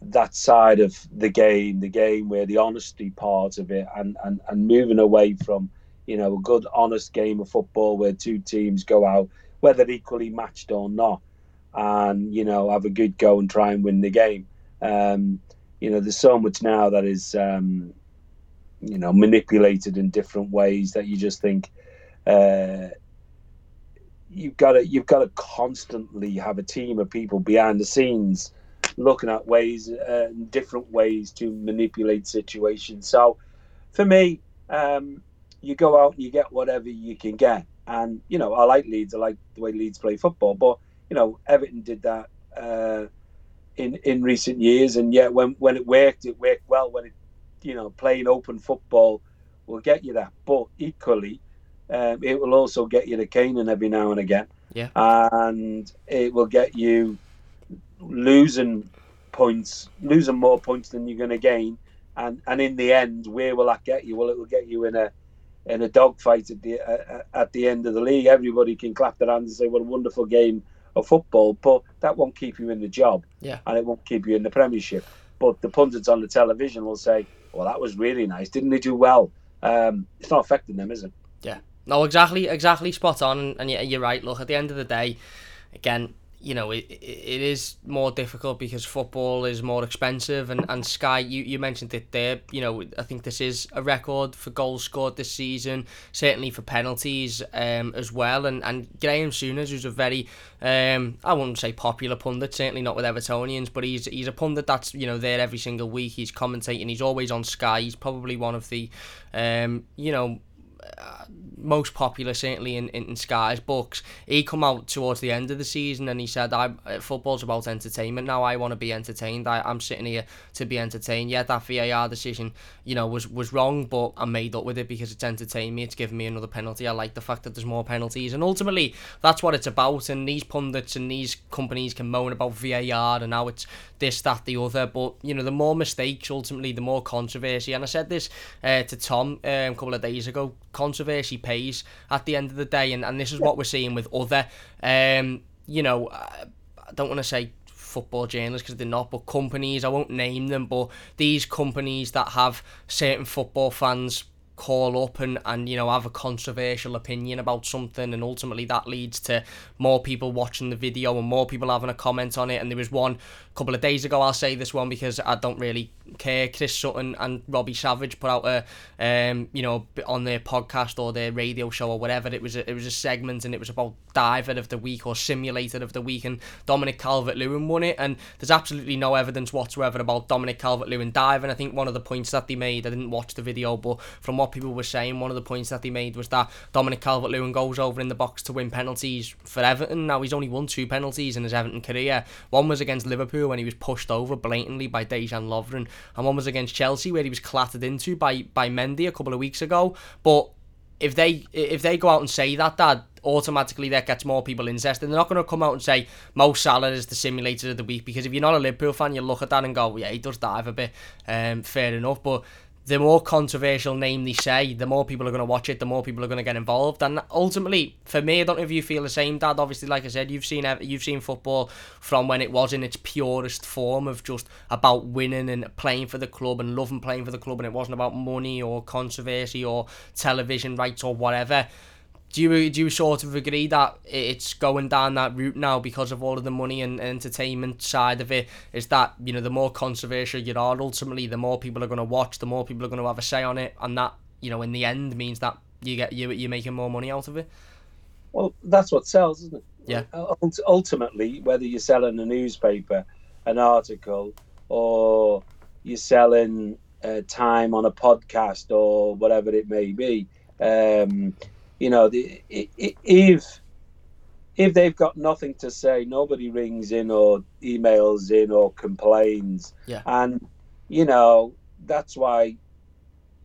that side of the game, the game where the honesty part of it, and, and, and moving away from you know a good honest game of football where two teams go out, whether equally matched or not, and you know have a good go and try and win the game. Um, you know, there's so much now that is um, you know manipulated in different ways that you just think. Uh, you've got to you've got to constantly have a team of people behind the scenes looking at ways uh, different ways to manipulate situations. So for me um, you go out and you get whatever you can get. And you know I like Leeds I like the way Leeds play football but you know Everton did that uh, in in recent years. And yet when when it worked it worked well. When it you know playing open football will get you that. But equally um, it will also get you to Canaan every now and again. Yeah. And it will get you losing points, losing more points than you're going to gain. And and in the end, where will that get you? Well, it will get you in a in a dogfight at the uh, at the end of the league. Everybody can clap their hands and say, "What a wonderful game of football," but that won't keep you in the job. Yeah. And it won't keep you in the Premiership. But the pundits on the television will say, "Well, that was really nice. Didn't they do well?" Um, it's not affecting them, is it? Yeah. No, exactly, exactly spot on. And you're right. Look, at the end of the day, again, you know, it, it is more difficult because football is more expensive. And, and Sky, you, you mentioned it there. You know, I think this is a record for goals scored this season, certainly for penalties um, as well. And, and Graham Souness, who's a very, um, I wouldn't say popular pundit, certainly not with Evertonians, but he's he's a pundit that's, you know, there every single week. He's commentating, he's always on Sky. He's probably one of the, um, you know, uh, most popular certainly in, in, in Sky's books. He come out towards the end of the season and he said I uh, football's about entertainment now. I want to be entertained. I, I'm sitting here to be entertained. Yeah that VAR decision you know was was wrong but I'm made up with it because it's entertained me. It's given me another penalty. I like the fact that there's more penalties. And ultimately that's what it's about. And these pundits and these companies can moan about VAR and now it's this that the other. But you know the more mistakes ultimately the more controversy. And I said this uh, to Tom um, a couple of days ago controversy pays at the end of the day, and, and this is what we're seeing with other, um, you know, I don't want to say football journalists because they're not, but companies, I won't name them, but these companies that have certain football fans call up and, and you know have a controversial opinion about something and ultimately that leads to more people watching the video and more people having a comment on it and there was one couple of days ago I'll say this one because I don't really care Chris Sutton and Robbie Savage put out a um you know on their podcast or their radio show or whatever it was a, it was a segment and it was about diver of the week or simulator of the week and Dominic Calvert-Lewin won it and there's absolutely no evidence whatsoever about Dominic Calvert-Lewin diving I think one of the points that they made I didn't watch the video but from what people were saying, one of the points that they made was that Dominic Calvert Lewin goes over in the box to win penalties for Everton. Now, he's only won two penalties in his Everton career. One was against Liverpool when he was pushed over blatantly by Dejan Lovren, and one was against Chelsea where he was clattered into by, by Mendy a couple of weeks ago. But if they if they go out and say that, Dad, automatically that gets more people interested. They're not going to come out and say Mo Salah is the simulator of the week because if you're not a Liverpool fan, you look at that and go, yeah, he does dive a bit. Um, fair enough, but the more controversial name they say, the more people are going to watch it, the more people are going to get involved. And ultimately, for me, I don't know if you feel the same, Dad. Obviously, like I said, you've seen you've seen football from when it was in its purest form of just about winning and playing for the club and loving playing for the club, and it wasn't about money or controversy or television rights or whatever do you do you sort of agree that it's going down that route now because of all of the money and entertainment side of it? Is that you know the more controversial you are, ultimately the more people are going to watch, the more people are going to have a say on it, and that you know in the end means that you get you you're making more money out of it. Well, that's what sells, isn't it? Yeah. Ultimately, whether you're selling a newspaper, an article, or you're selling uh, time on a podcast or whatever it may be. Um, you know, the, if if they've got nothing to say, nobody rings in or emails in or complains. Yeah. And you know, that's why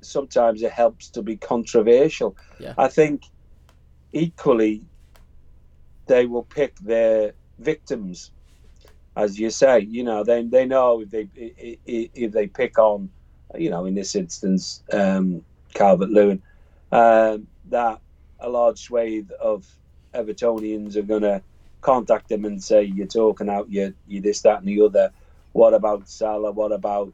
sometimes it helps to be controversial. Yeah. I think equally they will pick their victims as you say you know they they know if they if they pick on you know in this instance um Calvert Lewin um, that a large swathe of Evertonians are going to contact them and say, "You're talking out, you you this, that, and the other." What about Salah? What about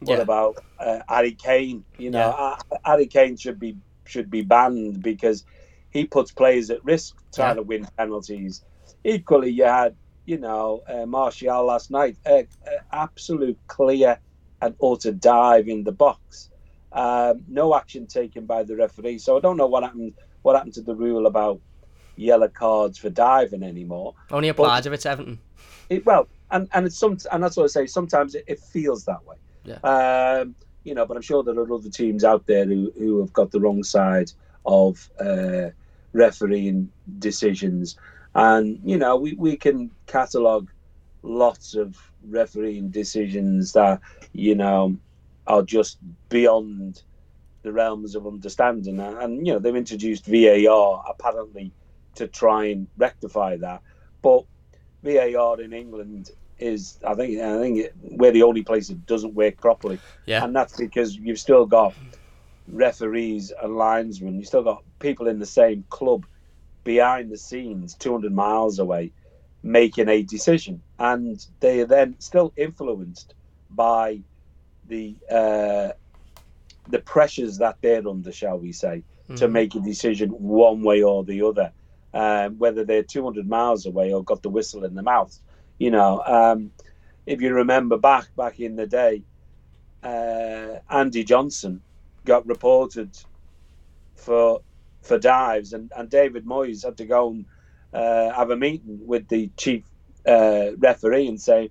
what Yeah. about uh, Harry Kane? You know, Yeah. uh, Harry Kane should be should be banned because he puts players at risk trying Yeah. to win penalties. Equally, you had you know uh, Martial last night, uh, uh, absolute clear and utter dive in the box. Um, no action taken by the referee. So I don't know what happened. What happened to the rule about yellow cards for diving anymore? Only applies if it's Everton. It, well, and and it's some, and that's what I say. Sometimes it, it feels that way. Yeah. Um, you know, but I'm sure there are other teams out there who, who have got the wrong side of uh, refereeing decisions, and you know, we, we can catalogue lots of refereeing decisions that you know are just beyond the realms of understanding. And, you know, they've introduced VAR apparently to try and rectify that, but VAR in England is, I think, I think it, we're the only place that doesn't work properly, Yeah. and that's because you've still got referees and linesmen. You've still got people in the same club behind the scenes, 200 miles away, making a decision, and they are then still influenced by the uh, the pressures that they're under, shall we say, to Mhm. make a decision one way or the other, um, whether they're 200 miles away or got the whistle in the mouth. You know, um, if you remember back back in the day, uh, Andy Johnson got reported for for dives, and, and David Moyes had to go and uh, have a meeting with the chief uh, referee and say,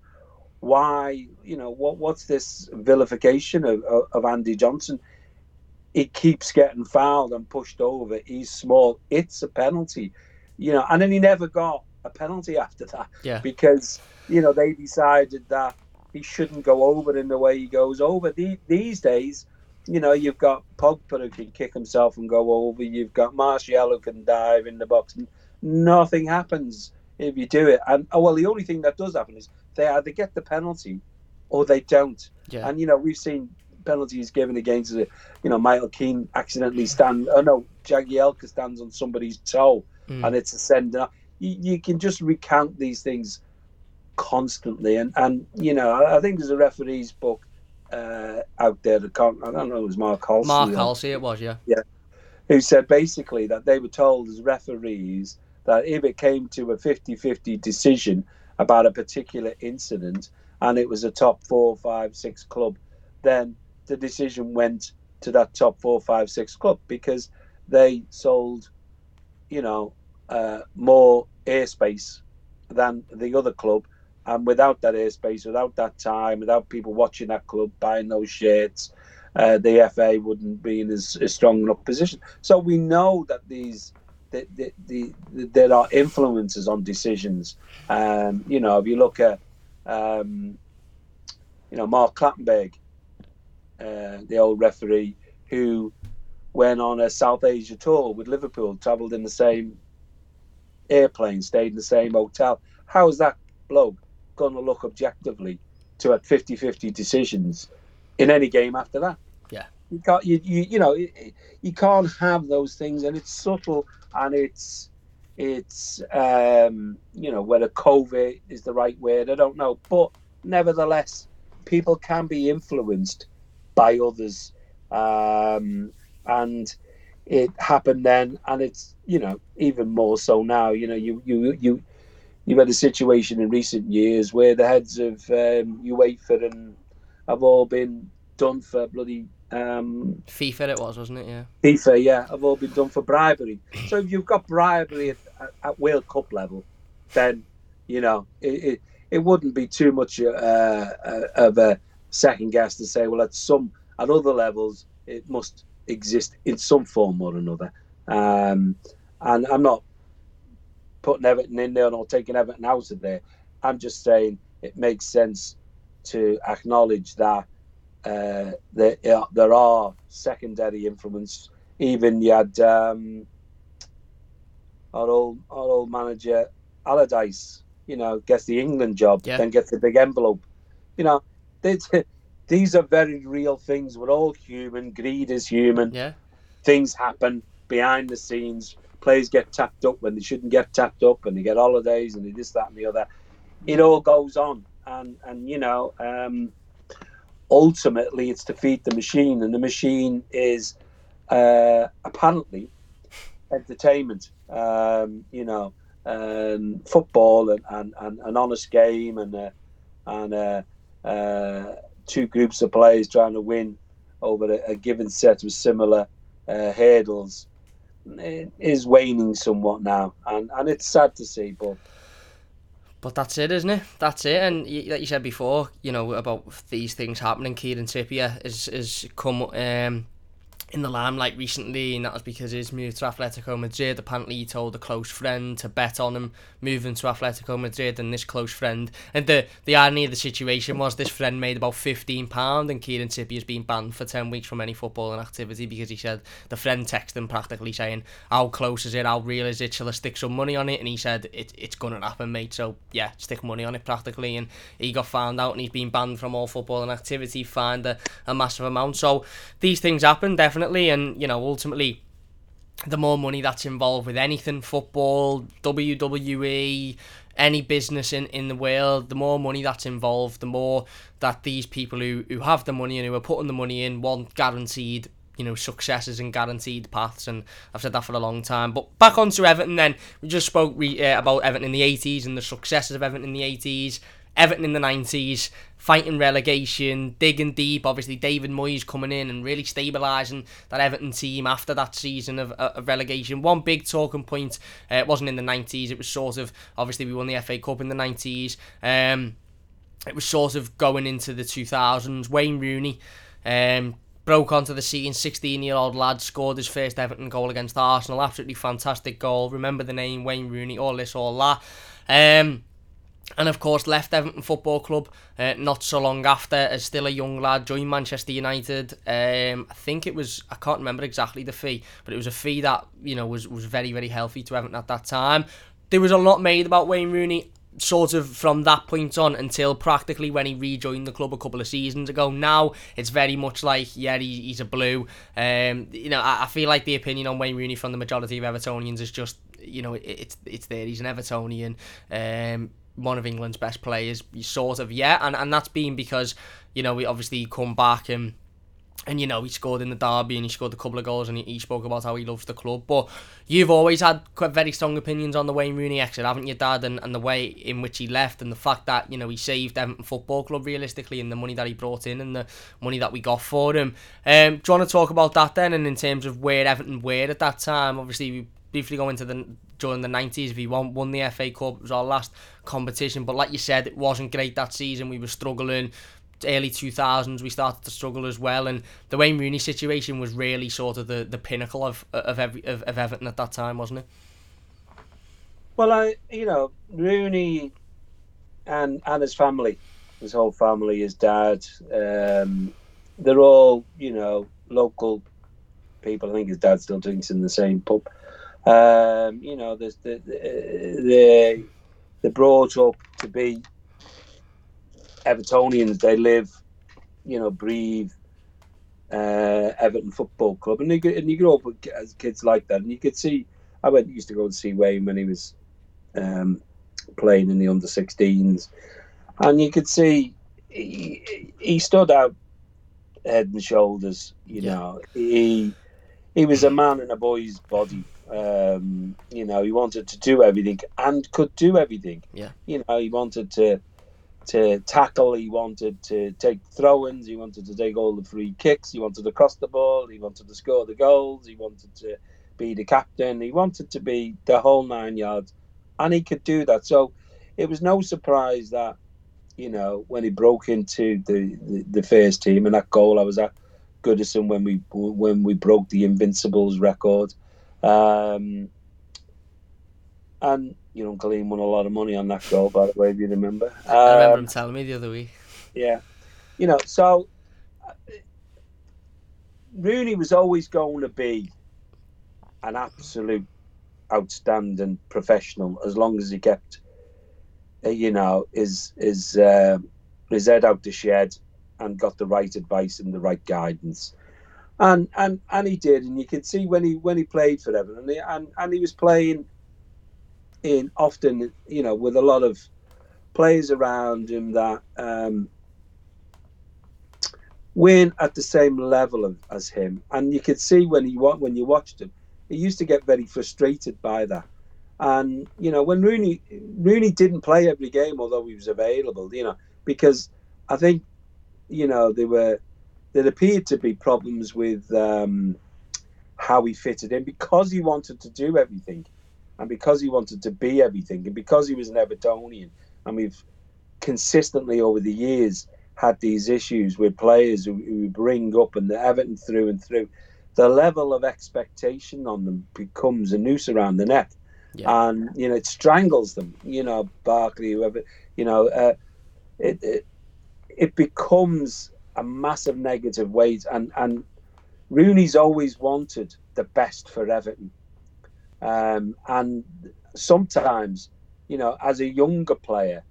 why, you know, what what's this vilification of, of, Andy Johnson? He keeps getting fouled and pushed over. He's small. It's a penalty, you know. And then he never got a penalty after that Yeah. because you know they decided that he shouldn't go over in the way he goes over. The, these days, you know, you've got Pogba who can kick himself and go over. You've got Martial who can dive in the box. And nothing happens if you do it. And oh, well, the only thing that does happen is they either get the penalty or they don't. Yeah. And you know, we've seen penalties given against. You know, Michael Keane accidentally stand. Oh no, Jagielka stands on somebody's toe, Mm. and it's a send. You, you can just recount these things constantly, and and you know, I, think there's a referee's book uh, out there. I, can't, I don't know. It was Mark Halsey. Mark Halsey, it was, yeah. yeah. who said basically that they were told as referees that if it came to a 50-50 decision about a particular incident and it was a top four, five, six club, then the decision went to that top four, five, six club because they sold, you know, uh, more airspace than the other club. And without that airspace, without that time, without people watching that club, buying those shirts, uh, the FA wouldn't be in as, as strong enough position. So we know that these the, the, there are influences on decisions. Um, you know, if you look at um, you know Mark Clattenburg, uh, the old referee who went on a South Asia tour with Liverpool, travelled in the same airplane, stayed in the same hotel. How is that bloke going to look objectively to at 50-50 decisions in any game after that? You can't. You you, you know you, you can't have those things, and it's subtle and it's it's um, you know whether COVID is the right word. I don't know, but nevertheless, people can be influenced by others, um, and it happened then, and it's you know even more so now. You know, you you you you've had a situation in recent years where the heads of um, UEFA and have all been done for bloody um, FIFA it was, wasn't it? Yeah. FIFA, yeah, have all been done for bribery. So if you've got bribery at, at, World Cup level, then you know it, it, it wouldn't be too much uh, uh, of a second guess to say, well, at some at other levels, it must exist in some form or another. Um, and I'm not putting Everton in there or taking Everton out of there. I'm just saying it makes sense to acknowledge that uh, there, there are secondary influence. Even you had um, our old our old manager Allardyce, you know, gets the England job, Yeah. then gets the big envelope. You know, these, these are very real things. We're all human. Greed is human. Yeah. Things happen behind the scenes. Players get tapped up when they shouldn't get tapped up, and they get holidays, and they this, that, and the other. It all goes on, and and you know, um, ultimately, it's to feed the machine, and the machine is uh, apparently entertainment. Um, you know, um, football and, and, and an honest game, and uh, and uh, uh, two groups of players trying to win over a, a given set of similar uh, hurdles it is waning somewhat now, and and it's sad to see, but But that's it, isn't it? That's it. And y- like you said before, you know about these things happening. Kieran Trippier is is come um, in the limelight recently, and that was because his move to Atletico Madrid. Apparently, he told a close friend to bet on him moving to Atletico Madrid, and this close friend. And the the irony of the situation was this friend made about fifteen pound, and Kieran Trippier's been banned for ten weeks from any footballing activity because he said the friend texted him practically saying, "How close is it? How real is it? Shall I stick some money on it?" And he said, "It it's gonna happen, mate. So yeah, stick money on it practically." And he got found out, and he's been banned from all footballing activity, fined a, a massive amount. So these things happen definitely, and you know ultimately the more money that's involved with anything football WWE any business in, in the world the more money that's involved the more that these people who, who have the money and who are putting the money in want guaranteed you know successes and guaranteed paths and I've said that for a long time. But back on to Everton then. We just spoke re- uh, about Everton in the 80s and the successes of Everton in the 80s Everton in the 90s, fighting relegation, digging deep. Obviously, David Moyes coming in and really stabilising that Everton team after that season of, of relegation. One big talking point, uh, it wasn't in the 90s, it was sort of, obviously, we won the FA Cup in the 90s. Um, it was sort of going into the 2000s. Wayne Rooney um, broke onto the scene. 16 year old lad scored his first Everton goal against Arsenal. Absolutely fantastic goal. Remember the name Wayne Rooney, all this, all that. Um, and of course left Everton Football Club uh, not so long after as still a young lad joined Manchester United um, I think it was I can't remember exactly the fee but it was a fee that you know was, was very very healthy to Everton at that time there was a lot made about Wayne Rooney sort of from that point on until practically when he rejoined the club a couple of seasons ago. Now it's very much like, yeah, he, he's a blue. Um, you know, I, I feel like the opinion on Wayne Rooney from the majority of Evertonians is just, you know, it, it's it's there. He's an Evertonian. Um, one of England's best players, sort of, yeah, and and that's been because you know we obviously come back and and you know he scored in the derby and he scored a couple of goals and he, he spoke about how he loves the club. But you've always had quite very strong opinions on the Wayne Rooney exit, haven't you, Dad? And, and the way in which he left and the fact that you know he saved Everton Football Club realistically and the money that he brought in and the money that we got for him. Um, do you want to talk about that then? And in terms of where Everton were at that time, obviously we briefly go into the during the 90s. We won, won the FA Cup. It was our last competition. But like you said, it wasn't great that season. We were struggling early 2000s we started to struggle as well and the Wayne Rooney situation was really sort of the, the pinnacle of of, every, of, of Everton at that time wasn't it well I you know Rooney and and his family his whole family his dad um, they're all you know local people I think his dad still drinks in the same pub um, you know there's the, the, they're brought up to be Evertonians, they live, you know, breathe uh, Everton Football Club, and you and you grow up as kids like that, and you could see. I went used to go and see Wayne when he was um, playing in the under 16s, and you could see he, he stood out head and shoulders. You yeah. know, he he was a man in a boy's body. Um, you know, he wanted to do everything and could do everything. Yeah. You know, he wanted to to tackle. He wanted to take throw-ins. He wanted to take all the free kicks. He wanted to cross the ball. He wanted to score the goals. He wanted to be the captain. He wanted to be the whole nine yards, and he could do that. So it was no surprise that you know when he broke into the, the, the first team and that goal I was at Goodison when we when we broke the Invincibles record. Um, and your uncle Ian won a lot of money on that goal, by the way, if you remember. Um, I remember him um, telling me the other week. Yeah, you know, so Rooney was always going to be an absolute outstanding professional as long as he kept, uh, you know, his his uh, his head out the shed and got the right advice and the right guidance. And and and he did, and you can see when he when he played for Everton, and he, and, and he was playing in often, you know, with a lot of players around him that um, weren't at the same level of, as him, and you could see when he when you watched him, he used to get very frustrated by that. And you know, when Rooney Rooney didn't play every game, although he was available, you know, because I think you know there were there appeared to be problems with um, how he fitted in because he wanted to do everything and because he wanted to be everything, and because he was an Evertonian, and we've consistently over the years had these issues with players who, who bring up and the Everton through and through, the level of expectation on them becomes a noose around the neck, yeah. and you know it strangles them. You know, Barkley, whoever, you know, uh, it, it it becomes a massive negative weight, and and Rooney's always wanted the best for Everton um, and sometimes, you know, as a younger player,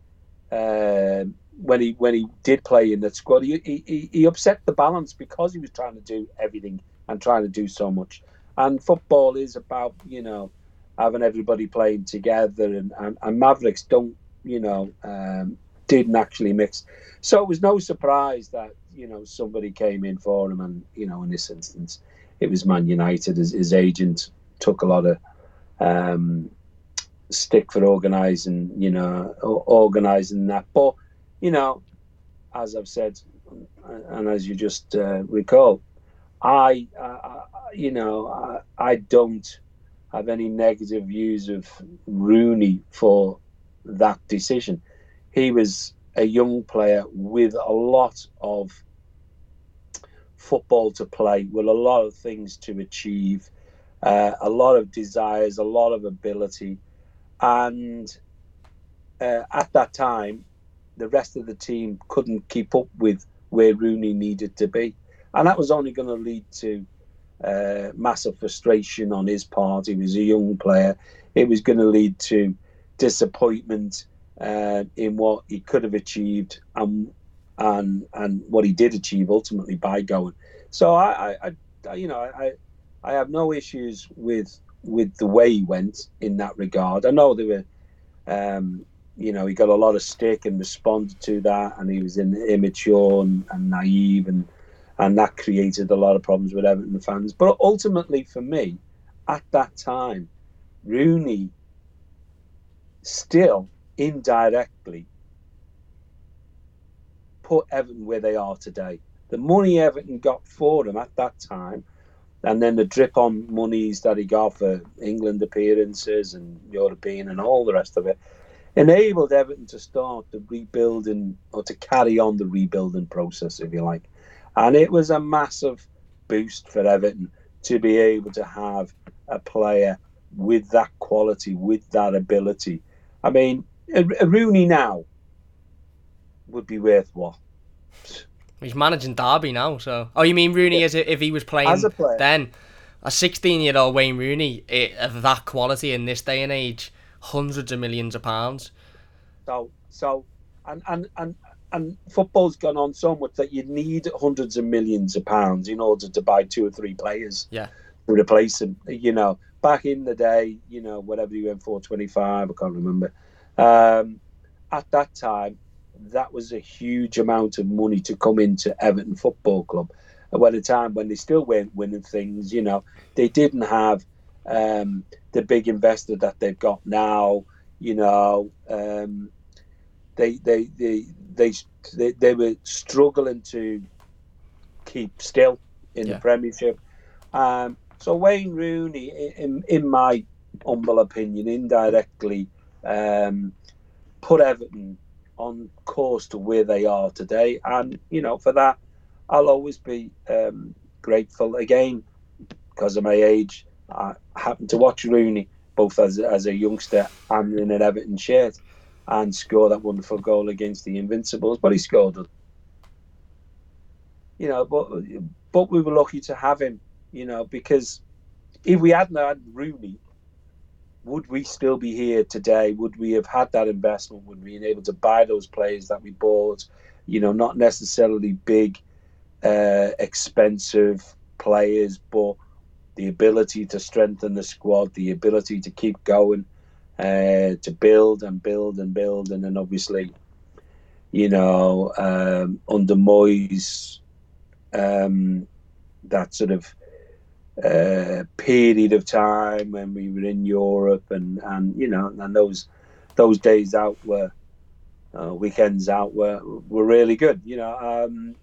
uh, when he when he did play in that squad, he, he, he upset the balance because he was trying to do everything and trying to do so much. And football is about you know having everybody playing together, and, and, and Mavericks don't you know um, didn't actually mix. So it was no surprise that you know somebody came in for him, and you know in this instance it was Man United. His, his agent took a lot of um, stick for organising, you know, organising that. But you know, as I've said, and as you just uh, recall, I, uh, you know, I, I, don't have any negative views of Rooney for that decision. He was a young player with a lot of football to play, with a lot of things to achieve uh, a lot of desires, a lot of ability, and uh, at that time, the rest of the team couldn't keep up with where Rooney needed to be, and that was only going to lead to uh, massive frustration on his part. He was a young player. It was going to lead to disappointment uh, in what he could have achieved and and and what he did achieve ultimately by going. So I, I, I you know, I I have no issues with with the way he went in that regard. I know there were um, you know, he got a lot of stick and responded to that, and he was in, immature and, and naive, and and that created a lot of problems with Everton fans. But ultimately, for me, at that time, Rooney still indirectly put Everton where they are today. The money Everton got for him at that time, and then the drip on monies that he got for England appearances and European and all the rest of it, enabled Everton to start the rebuilding or to carry on the rebuilding process, if you like. And it was a massive boost for Everton to be able to have a player with that quality, with that ability. I mean, Rooney now would be worth what? He's managing Derby now, so. Oh, you mean Rooney yeah. as if he was playing as a player. then? A 16 year old Wayne Rooney it, of that quality in this day and age, hundreds of millions of pounds. So, so, and and and and football's gone on so much that you need hundreds of millions of pounds in order to buy two or three players. Yeah. To replace them, you know. Back in the day, you know, whatever you went for, twenty five, I can't remember. Um, at that time, that was a huge amount of money to come into Everton Football Club. And at a time when they still weren't winning things, you know, they didn't have um, the big investor that they've got now. You know, um, they, they, they they they they were struggling to keep still in yeah. the Premiership. Um, so Wayne Rooney, in, in my humble opinion, indirectly um, put Everton on course to where they are today. And, you know, for that, I'll always be um, grateful again because of my age. I happened to watch Rooney both as, as a youngster and in an Everton shirt and score that wonderful goal against the Invincibles. But he scored it. You know, but but we were lucky to have him, you know, because if we hadn't had Rooney, would we still be here today? Would we have had that investment? Would we been able to buy those players that we bought? You know, not necessarily big, uh, expensive players, but the ability to strengthen the squad, the ability to keep going, uh, to build and build and build, and then obviously, you know, um, under Moyes, um, that sort of uh, period of time when we were in Europe, and and you know, and those those days out were uh, weekends out were were really good. You know, um,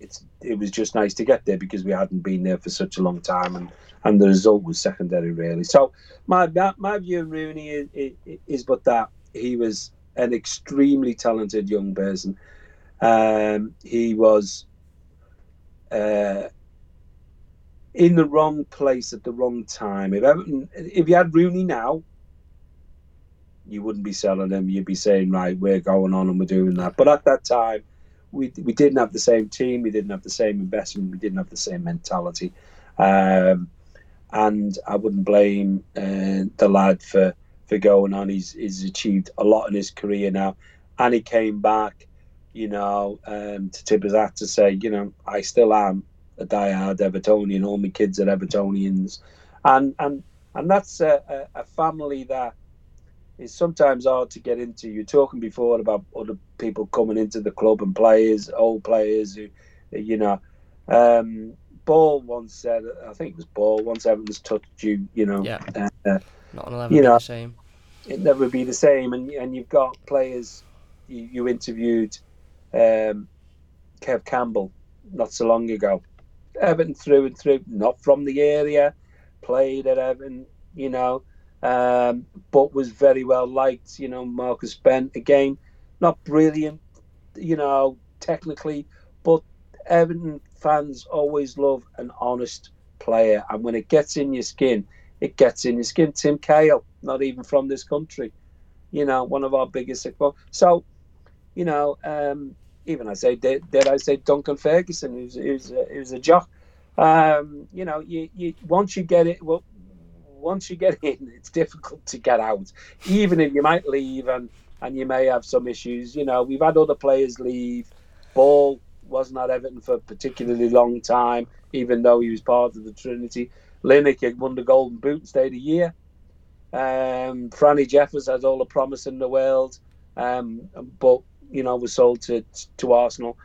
it's it was just nice to get there because we hadn't been there for such a long time, and and the result was secondary really. So my my view of Rooney is, is, is but that he was an extremely talented young person. Um, he was. Uh, in the wrong place at the wrong time. If Everton, if you had Rooney now, you wouldn't be selling him. You'd be saying, right, we're going on and we're doing that. But at that time, we we didn't have the same team. We didn't have the same investment. We didn't have the same mentality. Um, and I wouldn't blame uh, the lad for for going on. He's he's achieved a lot in his career now, and he came back, you know, um, to tip his hat to say, you know, I still am a diehard Evertonian. All my kids are Evertonians, and and and that's a, a, family that is sometimes hard to get into. You're talking before about other people coming into the club and players, old players who, you know. Um, Ball once said, I think it was Ball once Everton's touched you, you know. Yeah. Uh, Not never you know, the same. It never be the same, and and you've got players. You, you interviewed um, Kev Campbell not so long ago, Everton through and through, not from the area, played at Everton, you know, um, but was very well liked. You know, Marcus Bent again, not brilliant, you know, technically, but Everton fans always love an honest player, and when it gets in your skin, it gets in your skin. Tim Cahill, not even from this country, you know, one of our biggest. So, you know, um, even I say, did, I say Duncan Ferguson, who's who's a, who's a jock. Um, you know, you, you once you get it, well, once you get in, it's difficult to get out. Even if you might leave and and you may have some issues. You know, we've had other players leave. Ball wasn't at Everton for a particularly long time, even though he was part of the Trinity. Lineker won the Golden Boot and stayed a year. Um, Franny Jeffers has all the promise in the world um, but you know was sold to to Arsenal.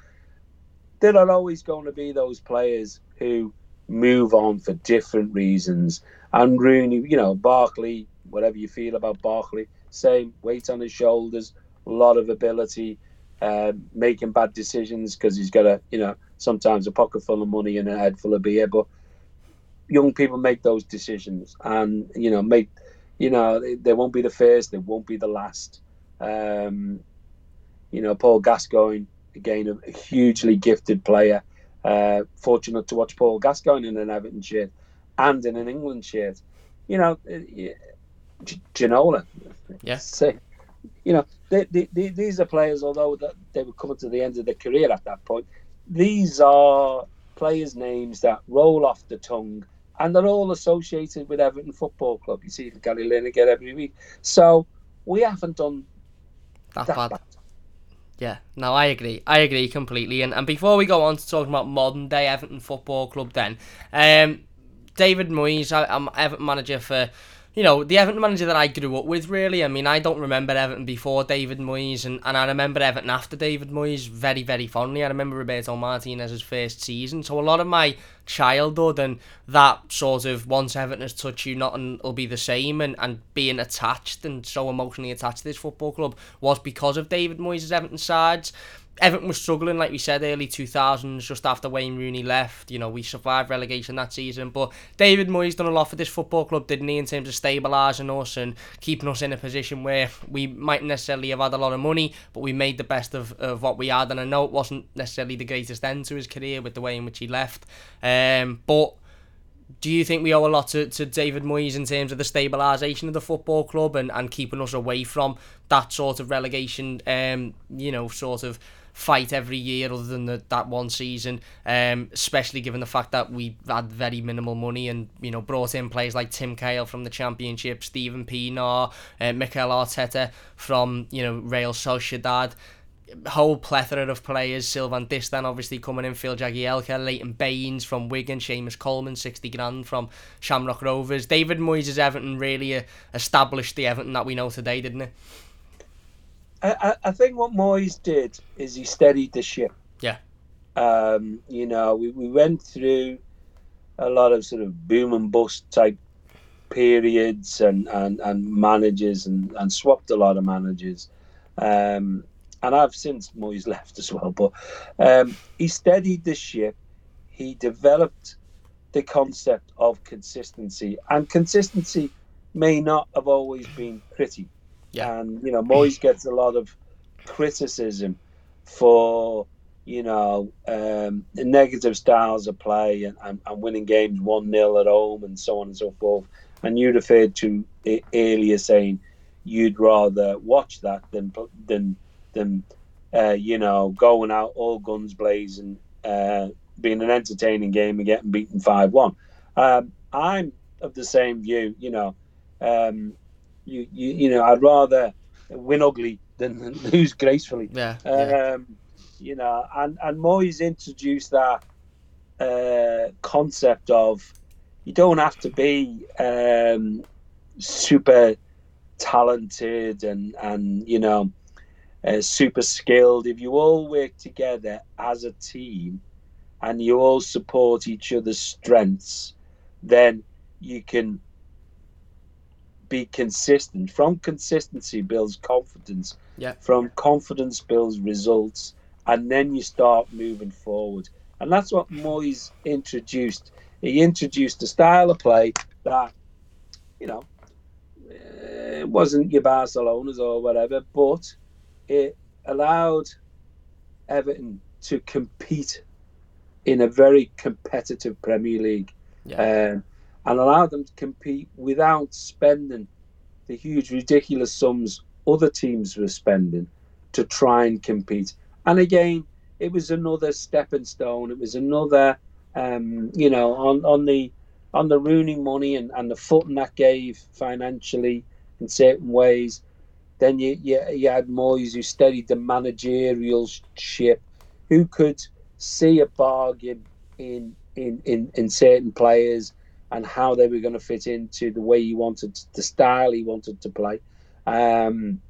There are always going to be those players who move on for different reasons. And Rooney, you know, Barkley, whatever you feel about Barkley, same weight on his shoulders, a lot of ability, uh, making bad decisions because he's got a, you know, sometimes a pocket full of money and a head full of beer. But young people make those decisions, and you know, make, you know, they, they won't be the first, they won't be the last. Um, you know, Paul Gascoigne, again, a, hugely gifted player. Uh, fortunate to watch Paul Gascoigne in an Everton shirt and in an England shirt. You know, uh, Ginola. Yeah. You know, they, they, they, these are players, although that they were coming to the end of their career at that point, these are players' names that roll off the tongue and they're all associated with Everton Football Club. You see the Gary Lineker every week. So we haven't done that, bad. bad. Yeah, no, I agree. I agree completely. And and before we go on to talking about modern day Everton Football Club, then, um, David Moyes, I, I'm Everton manager for you know, the Everton manager that I grew up with, really. I mean, I don't remember Everton before David Moyes, and, and I remember Everton after David Moyes very, very fondly. I remember Roberto Martinez's first season. So a lot of my childhood and that sort of once Everton has touched you, nothing will be the same, and, and being attached and so emotionally attached to this football club was because of David Moyes' Everton sides. Everton was struggling, like we said, early 2000s, just after Wayne Rooney left. You know, we survived relegation that season. But David Moyes done a lot for this football club, didn't he, in terms of stabilising us and keeping us in a position where we might necessarily have had a lot of money, but we made the best of, of what we had. And I know it wasn't necessarily the greatest end to his career with the way in which he left. Um, but do you think we owe a lot to, to David Moyes in terms of the stabilisation of the football club and, and keeping us away from that sort of relegation, um, you know, sort of fight every year other than the, that one season, um, especially given the fact that we had very minimal money and, you know, brought in players like Tim Cahill from the Championship, Steven Pienaar, uh, Mikel Arteta from, you know, Real Sociedad whole plethora of players. Sylvain Distin obviously coming in, Phil Jagielka, Leighton Baines from Wigan, Seamus Coleman, 60 grand from Shamrock Rovers. David Moyes' Everton really uh, established the Everton that we know today, didn't it? I, I think what Moyes did is he steadied the ship. Yeah. Um, you know, we, we went through a lot of sort of boom and bust type periods and, and, and managers and, and swapped a lot of managers. Um, and I've since Moyes left as well, but um, he steadied the ship. He developed the concept of consistency, and consistency may not have always been pretty. Yeah. And you know, Moyes gets a lot of criticism for you know um, the negative styles of play and, and, and winning games one 0 at home and so on and so forth. And you referred to earlier saying you'd rather watch that than than than uh, you know going out all guns blazing, uh, being an entertaining game and getting beaten five one. Um, I'm of the same view. You know, um, you, you you know I'd rather win ugly than lose gracefully. Yeah. yeah. Um, you know, and and Moyes introduced that uh, concept of you don't have to be um, super talented and and you know uh, super skilled. If you all work together as a team and you all support each other's strengths, then you can be consistent. From consistency builds confidence. Yeah. From confidence builds results, and then you start moving forward. And that's what Moyes introduced. He introduced a style of play that, you know, it wasn't your Barcelona's or whatever, but it allowed Everton to compete in a very competitive Premier League. Yeah. Um, and allow them to compete without spending the huge, ridiculous sums other teams were spending to try and compete. And again, it was another stepping stone. It was another, um, you know, on, on the on the Rooney money and, and the footing that gave financially in certain ways. Then you, you, you had Moyes who steadied the managerial ship, who could see a bargain in in, in, in certain players and how they were going to fit into the way he wanted, the style he wanted to play. Um,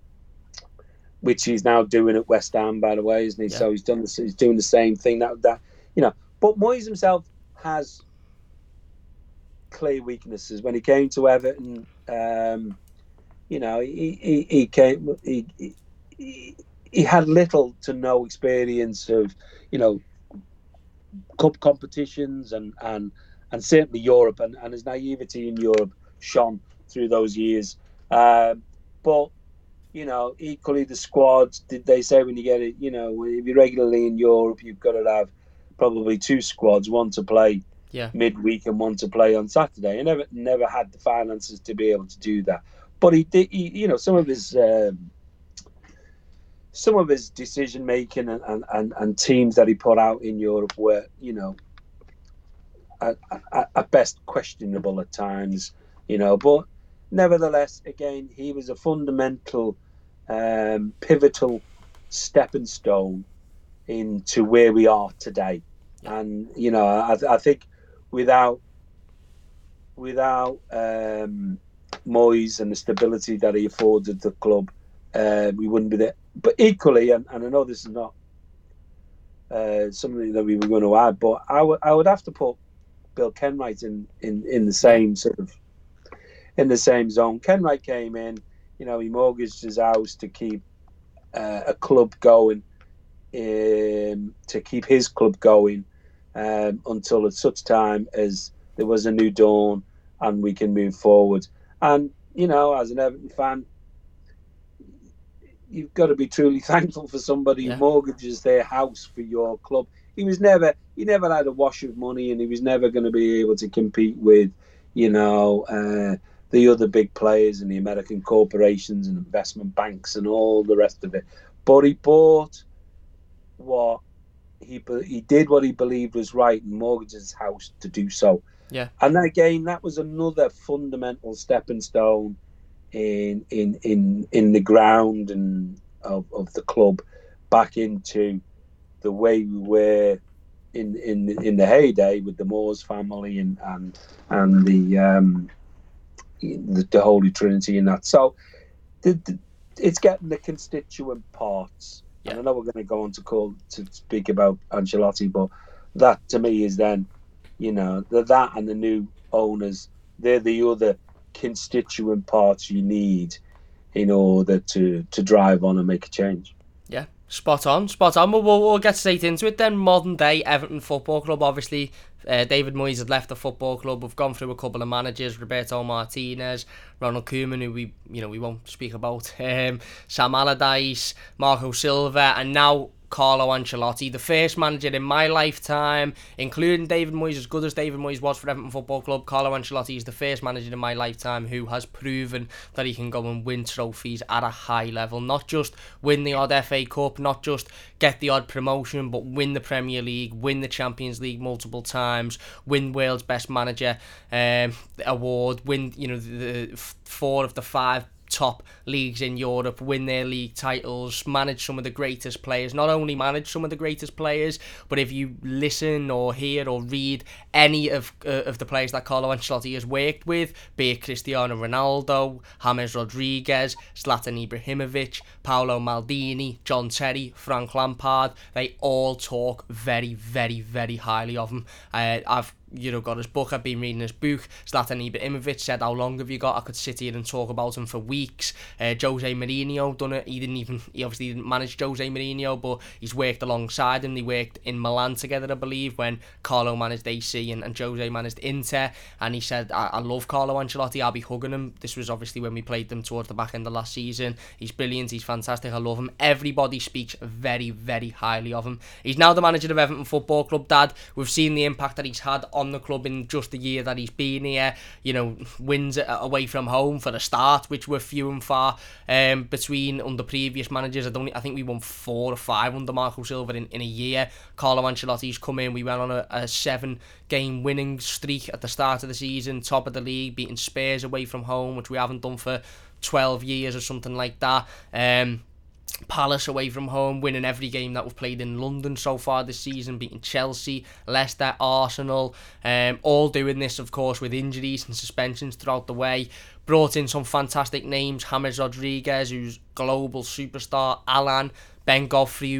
which he's now doing at West Ham, by the way, isn't he? Yeah. So he's done. The, he's doing the same thing. That that you know. But Moyes himself has clear weaknesses. When he came to Everton, um, you know, he he, he came. He, he he had little to no experience of, you know, cup competitions and and and certainly Europe and, and his naivety in Europe shone through those years. Um, but you know, equally the squads. Did they say when you get it? You know, if you're regularly in Europe, you've got to have probably two squads, one to play Yeah. midweek and one to play on Saturday. He never never had the finances to be able to do that. But he did. He, you know, some of his. Um, some of his decision making and, and, and, and teams that he put out in Europe were, you know, at, at, at best questionable at times, you know. But nevertheless, again, he was a fundamental, um, pivotal stepping stone into where we are today. And you know, I, I think without without um, Moyes and the stability that he afforded the club, uh, we wouldn't be there. But equally, and, and I know this is not uh, something that we were going to add, but I would I would have to put Bill Kenwright in, in, in the same sort of in the same zone. Kenwright came in, you know, he mortgaged his house to keep uh, a club going, um, to keep his club going um, until at such time as there was a new dawn and we can move forward. And you know, as an Everton fan, you've got to be truly thankful for somebody Yeah. who mortgages their house for your club. He was never, he never had a wash of money, and he was never going to be able to compete with, you know, uh, the other big players and the American corporations and investment banks and all the rest of it. But he bought what he he did what he believed was right and mortgaged his house to do so. Yeah. And again, that was another fundamental stepping stone in in in in the ground and of, of the club back into the way we were in in in the heyday with the Moores family and and and the um the, the Holy Trinity and that. So the, the, it's getting the constituent parts. And I know we're going to go on to call to speak about Ancelotti, but that to me is then, you know, the, that and the new owners, they're the other constituent parts you need in order to to drive on and make a change. Spot on, spot on. We'll, we'll, we'll get straight into it then. Modern day Everton Football Club. Obviously, uh, David Moyes had left the football club. We've gone through a couple of managers: Roberto Martinez, Ronald Koeman, who we you know we won't speak about, um, Sam Allardyce, Marco Silva, and now. Carlo Ancelotti, the first manager in my lifetime, including David Moyes, as good as David Moyes was for Everton Football Club, Carlo Ancelotti is the first manager in my lifetime who has proven that he can go and win trophies at a high level. Not just win the odd FA Cup, not just get the odd promotion, but win the Premier League, win the Champions League multiple times, win World's Best Manager um, award, win you know the, the four of the five top leagues in Europe, win their league titles, manage some of the greatest players. Not only manage some of the greatest players, but if you listen or hear or read any of uh, of the players that Carlo Ancelotti has worked with, be it Cristiano Ronaldo, James Rodriguez, Zlatan Ibrahimovic, Paolo Maldini, John Terry, Frank Lampard, they all talk very, very, very highly of him. Uh, I've you know, got his book. I've been reading his book. Zlatan Ibrahimovic said, "How long have you got?" I could sit here and talk about him for weeks. Uh, Jose Mourinho done it. He didn't even. He obviously didn't manage Jose Mourinho, but he's worked alongside him. They worked in Milan together, I believe, when Carlo managed AC and, and Jose managed Inter. And he said, I, "I love Carlo Ancelotti. I'll be hugging him." This was obviously when we played them towards the back end of last season. He's brilliant. He's fantastic. I love him. Everybody speaks very, very highly of him. He's now the manager of Everton Football Club. Dad, we've seen the impact that he's had on the club in just the year that he's been here. You know, wins away from home for the start, which were few and far um, between under previous managers. I don't. I think we won four or five under Marco Silva in, in a year. Carlo Ancelotti's come in. We went on a, a seven game winning streak at the start of the season, top of the league, beating Spurs away from home, which we haven't done for 12 years or something like that. Um, Palace away from home, winning every game that we've played in London so far this season, beating Chelsea, Leicester, Arsenal, um, all doing this, of course, with injuries and suspensions throughout the way. Brought in some fantastic names, James Rodriguez, who's global superstar, Allan, Ben Godfrey,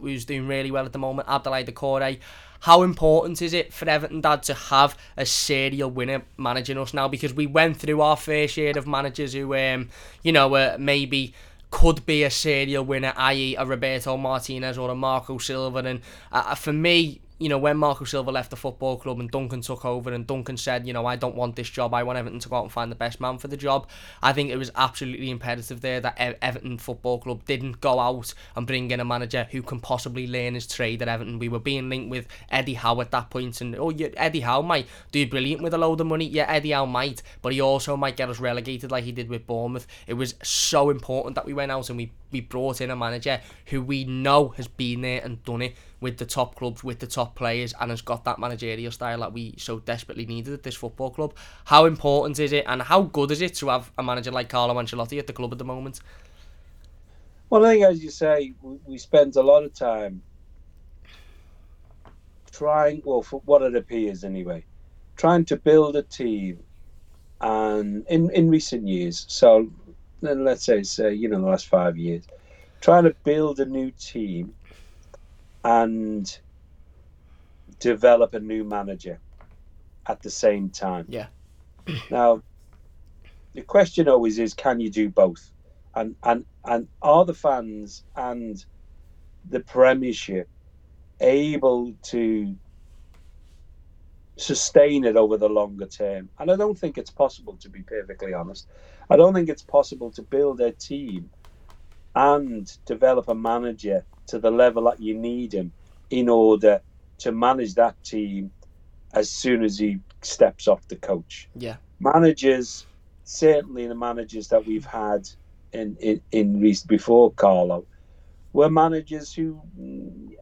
who's doing really well at the moment, Abdoulaye Doucouré. How important is it for Everton, Dad, to have a serial winner managing us now? Because we went through our fair share of managers who, um, you know, uh, maybe could be a serial winner, i.e., a Roberto Martinez or a Marco Silva. And uh, for me, you know, when Marco Silva left the football club and Duncan took over and Duncan said, you know, I don't want this job, I want Everton to go out and find the best man for the job, I think it was absolutely imperative there that Everton Football Club didn't go out and bring in a manager who can possibly learn his trade at Everton. We were being linked with Eddie Howe at that point, and oh, yeah, Eddie Howe might do brilliant with a load of money. Yeah, Eddie Howe might, but he also might get us relegated like he did with Bournemouth. It was so important that we went out and we we brought in a manager who we know has been there and done it with the top clubs, with the top players, and has got that managerial style that we so desperately needed at this football club. How important is it, and how good is it to have a manager like Carlo Ancelotti at the club at the moment? Well, I think, as you say, we spent a lot of time trying, well, for what it appears anyway, trying to build a team, and in in recent years, so let's say, say you know, the last five years, trying to build a new team and develop a new manager at the same time. Yeah. now, the question always is, can you do both? And and and are the fans and the Premiership able to sustain it over the longer term? And I don't think it's possible, to be perfectly honest. I don't think it's possible to build a team and develop a manager to the level that you need him in order to manage that team as soon as he steps off the coach. Yeah. Managers, certainly the managers that we've had in, in, in recent before Carlo, were managers who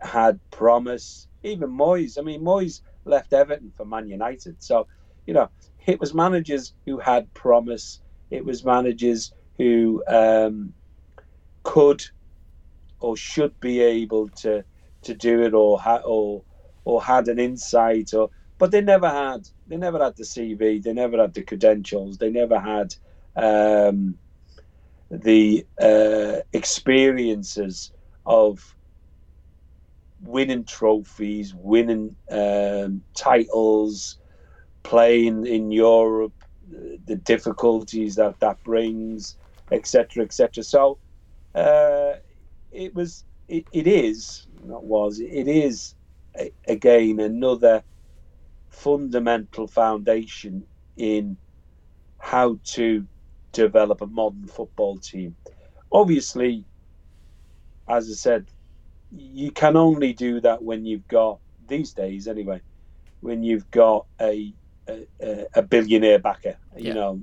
had promise. Even Moyes, I mean, Moyes left Everton for Man United. So, you know, it was managers who had promise. It was managers who um, could or should be able to to do it or ha- or or had an insight or but they never had they never had the CV they never had the credentials they never had um, the uh, experiences of winning trophies winning um, titles playing in Europe the difficulties that that brings etc etc so uh, it was it, it is not was it is again another fundamental foundation in how to develop a modern football team. Obviously as i said you can only do that when you've got these days anyway when you've got a a, a billionaire backer yeah. you know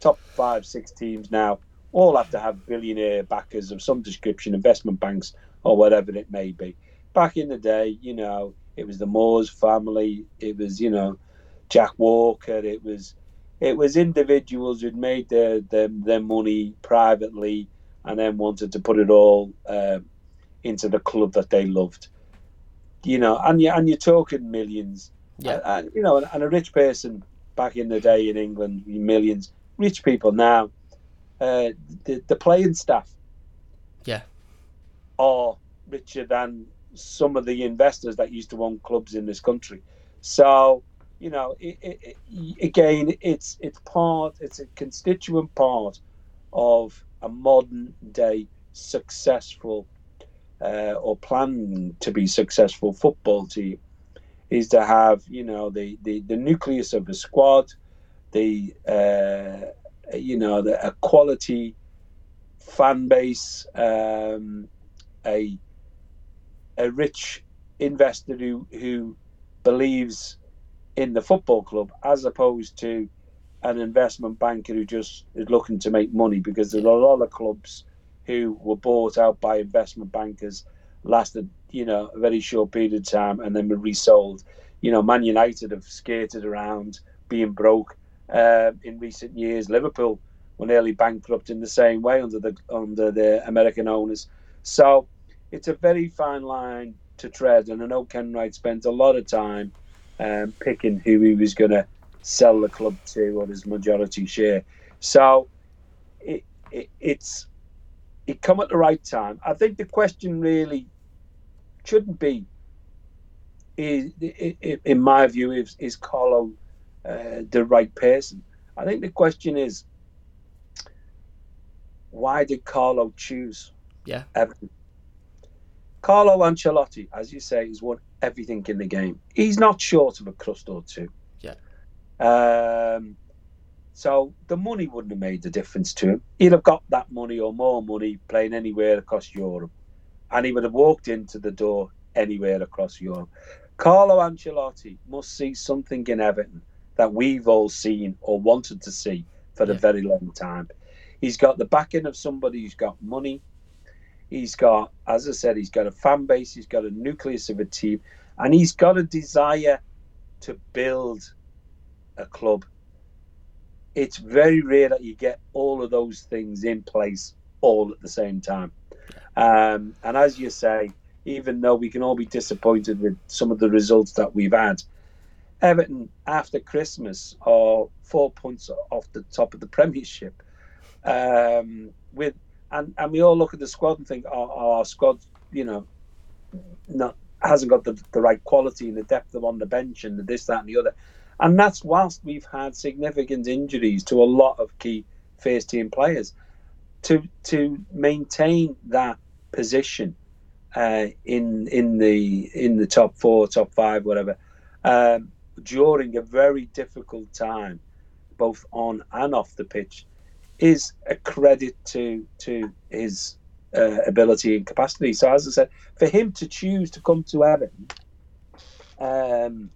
top five six teams now all have to have billionaire backers of some description, investment banks or whatever it may be. Back in the day, you know, it was the Moores family, it was, you know, Jack Walker, it was it was individuals who'd made their their, their money privately and then wanted to put it all uh, into the club that they loved. You know, and you and you're talking millions. Yeah. And, you know, and, and a rich person back in the day in England, millions. Rich people now uh, the, the playing staff yeah are richer than some of the investors that used to own clubs in this country so you know it, it, it, again it's it's part it's a constituent part of a modern day successful uh, or planning to be successful football team is to have you know the the, the nucleus of the squad the uh, you know, the, a quality fan base, um, a a rich investor who who believes in the football club as opposed to an investment banker who just is looking to make money because there's a lot of clubs who were bought out by investment bankers lasted you know a very short period of time and then were resold you know man united have skated around being broke uh, in recent years. Liverpool were nearly bankrupt in the same way under the under the American owners. So it's a very fine line to tread, and I know Kenwright spent a lot of time um, picking who he was going to sell the club to or his majority share. So it, it, it's come at the right time. I think the question really shouldn't be, is, in my view, is, is Carlo uh, the right person? I think the question is, why did Carlo choose yeah. Everton? Carlo Ancelotti, as you say, has won everything in the game. He's not short of a crust or two. Yeah. Um, so the money wouldn't have made the difference to him. He'd have got that money or more money playing anywhere across Europe. And he would have walked into the door anywhere across Europe. Carlo Ancelotti must see something in Everton that we've all seen or wanted to see for yeah. a very long time. He's got the backing of somebody who's got money. He's got, as I said, he's got a fan base, he's got a nucleus of a team, and he's got a desire to build a club it's very rare that you get all of those things in place all at the same time. Um, and as you say, even though we can all be disappointed with some of the results that we've had, Everton after Christmas are four points off the top of the Premiership. Um, with and and we all look at the squad and think, oh, oh our squad, you know, not hasn't got the, the right quality and the depth of on the bench and the this, that, and the other. And that's whilst we've had significant injuries to a lot of key first team players. To to maintain that position uh, in in the in the top four, top five, whatever, um, during a very difficult time, both on and off the pitch, is a credit to to his uh, ability and capacity. So, as I said, for him to choose to come to Everton, um,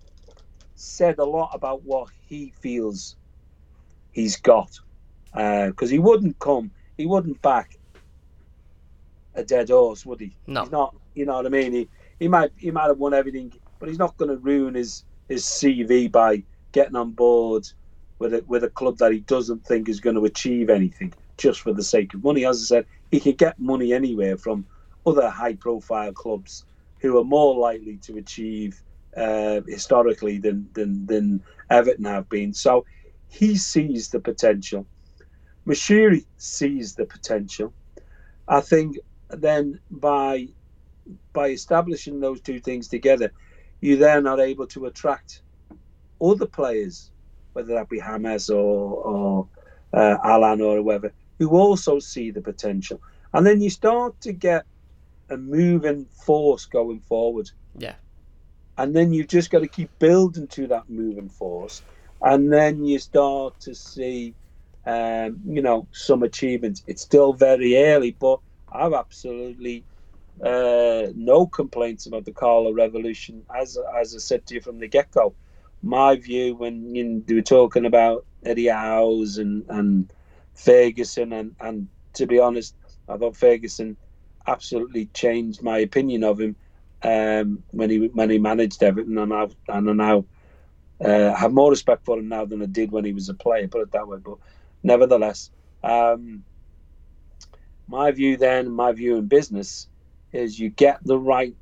said a lot about what he feels he's got. Because uh, he wouldn't come, he wouldn't back a dead horse, would he? No. He's not. You know what I mean? He he might he might have won everything, but he's not going to ruin his his CV by getting on board with a with a club that he doesn't think is going to achieve anything just for the sake of money. As I said, he could get money anywhere from other high profile clubs who are more likely to achieve uh, historically than, than than Everton have been. So he sees the potential. Moshiri sees the potential. I think then by by establishing those two things together, you then are able to attract other players, whether that be James or, or uh, Allan or whoever, who also see the potential. And then you start to get a moving force going forward. Yeah and then you've just got to keep building to that moving force, and then you start to see, um, you know, some achievements. It's still very early, but I've absolutely uh, no complaints about the Carlo Revolution. As as I said to you from the get go, my view when you were talking about Eddie Howe's and and Ferguson, and and to be honest, I thought Ferguson absolutely changed my opinion of him um, when he when he managed Everton, and I and I now uh, have more respect for him now than I did when he was a player. Put it that way. But nevertheless, um, my view then, my view in business is you get the right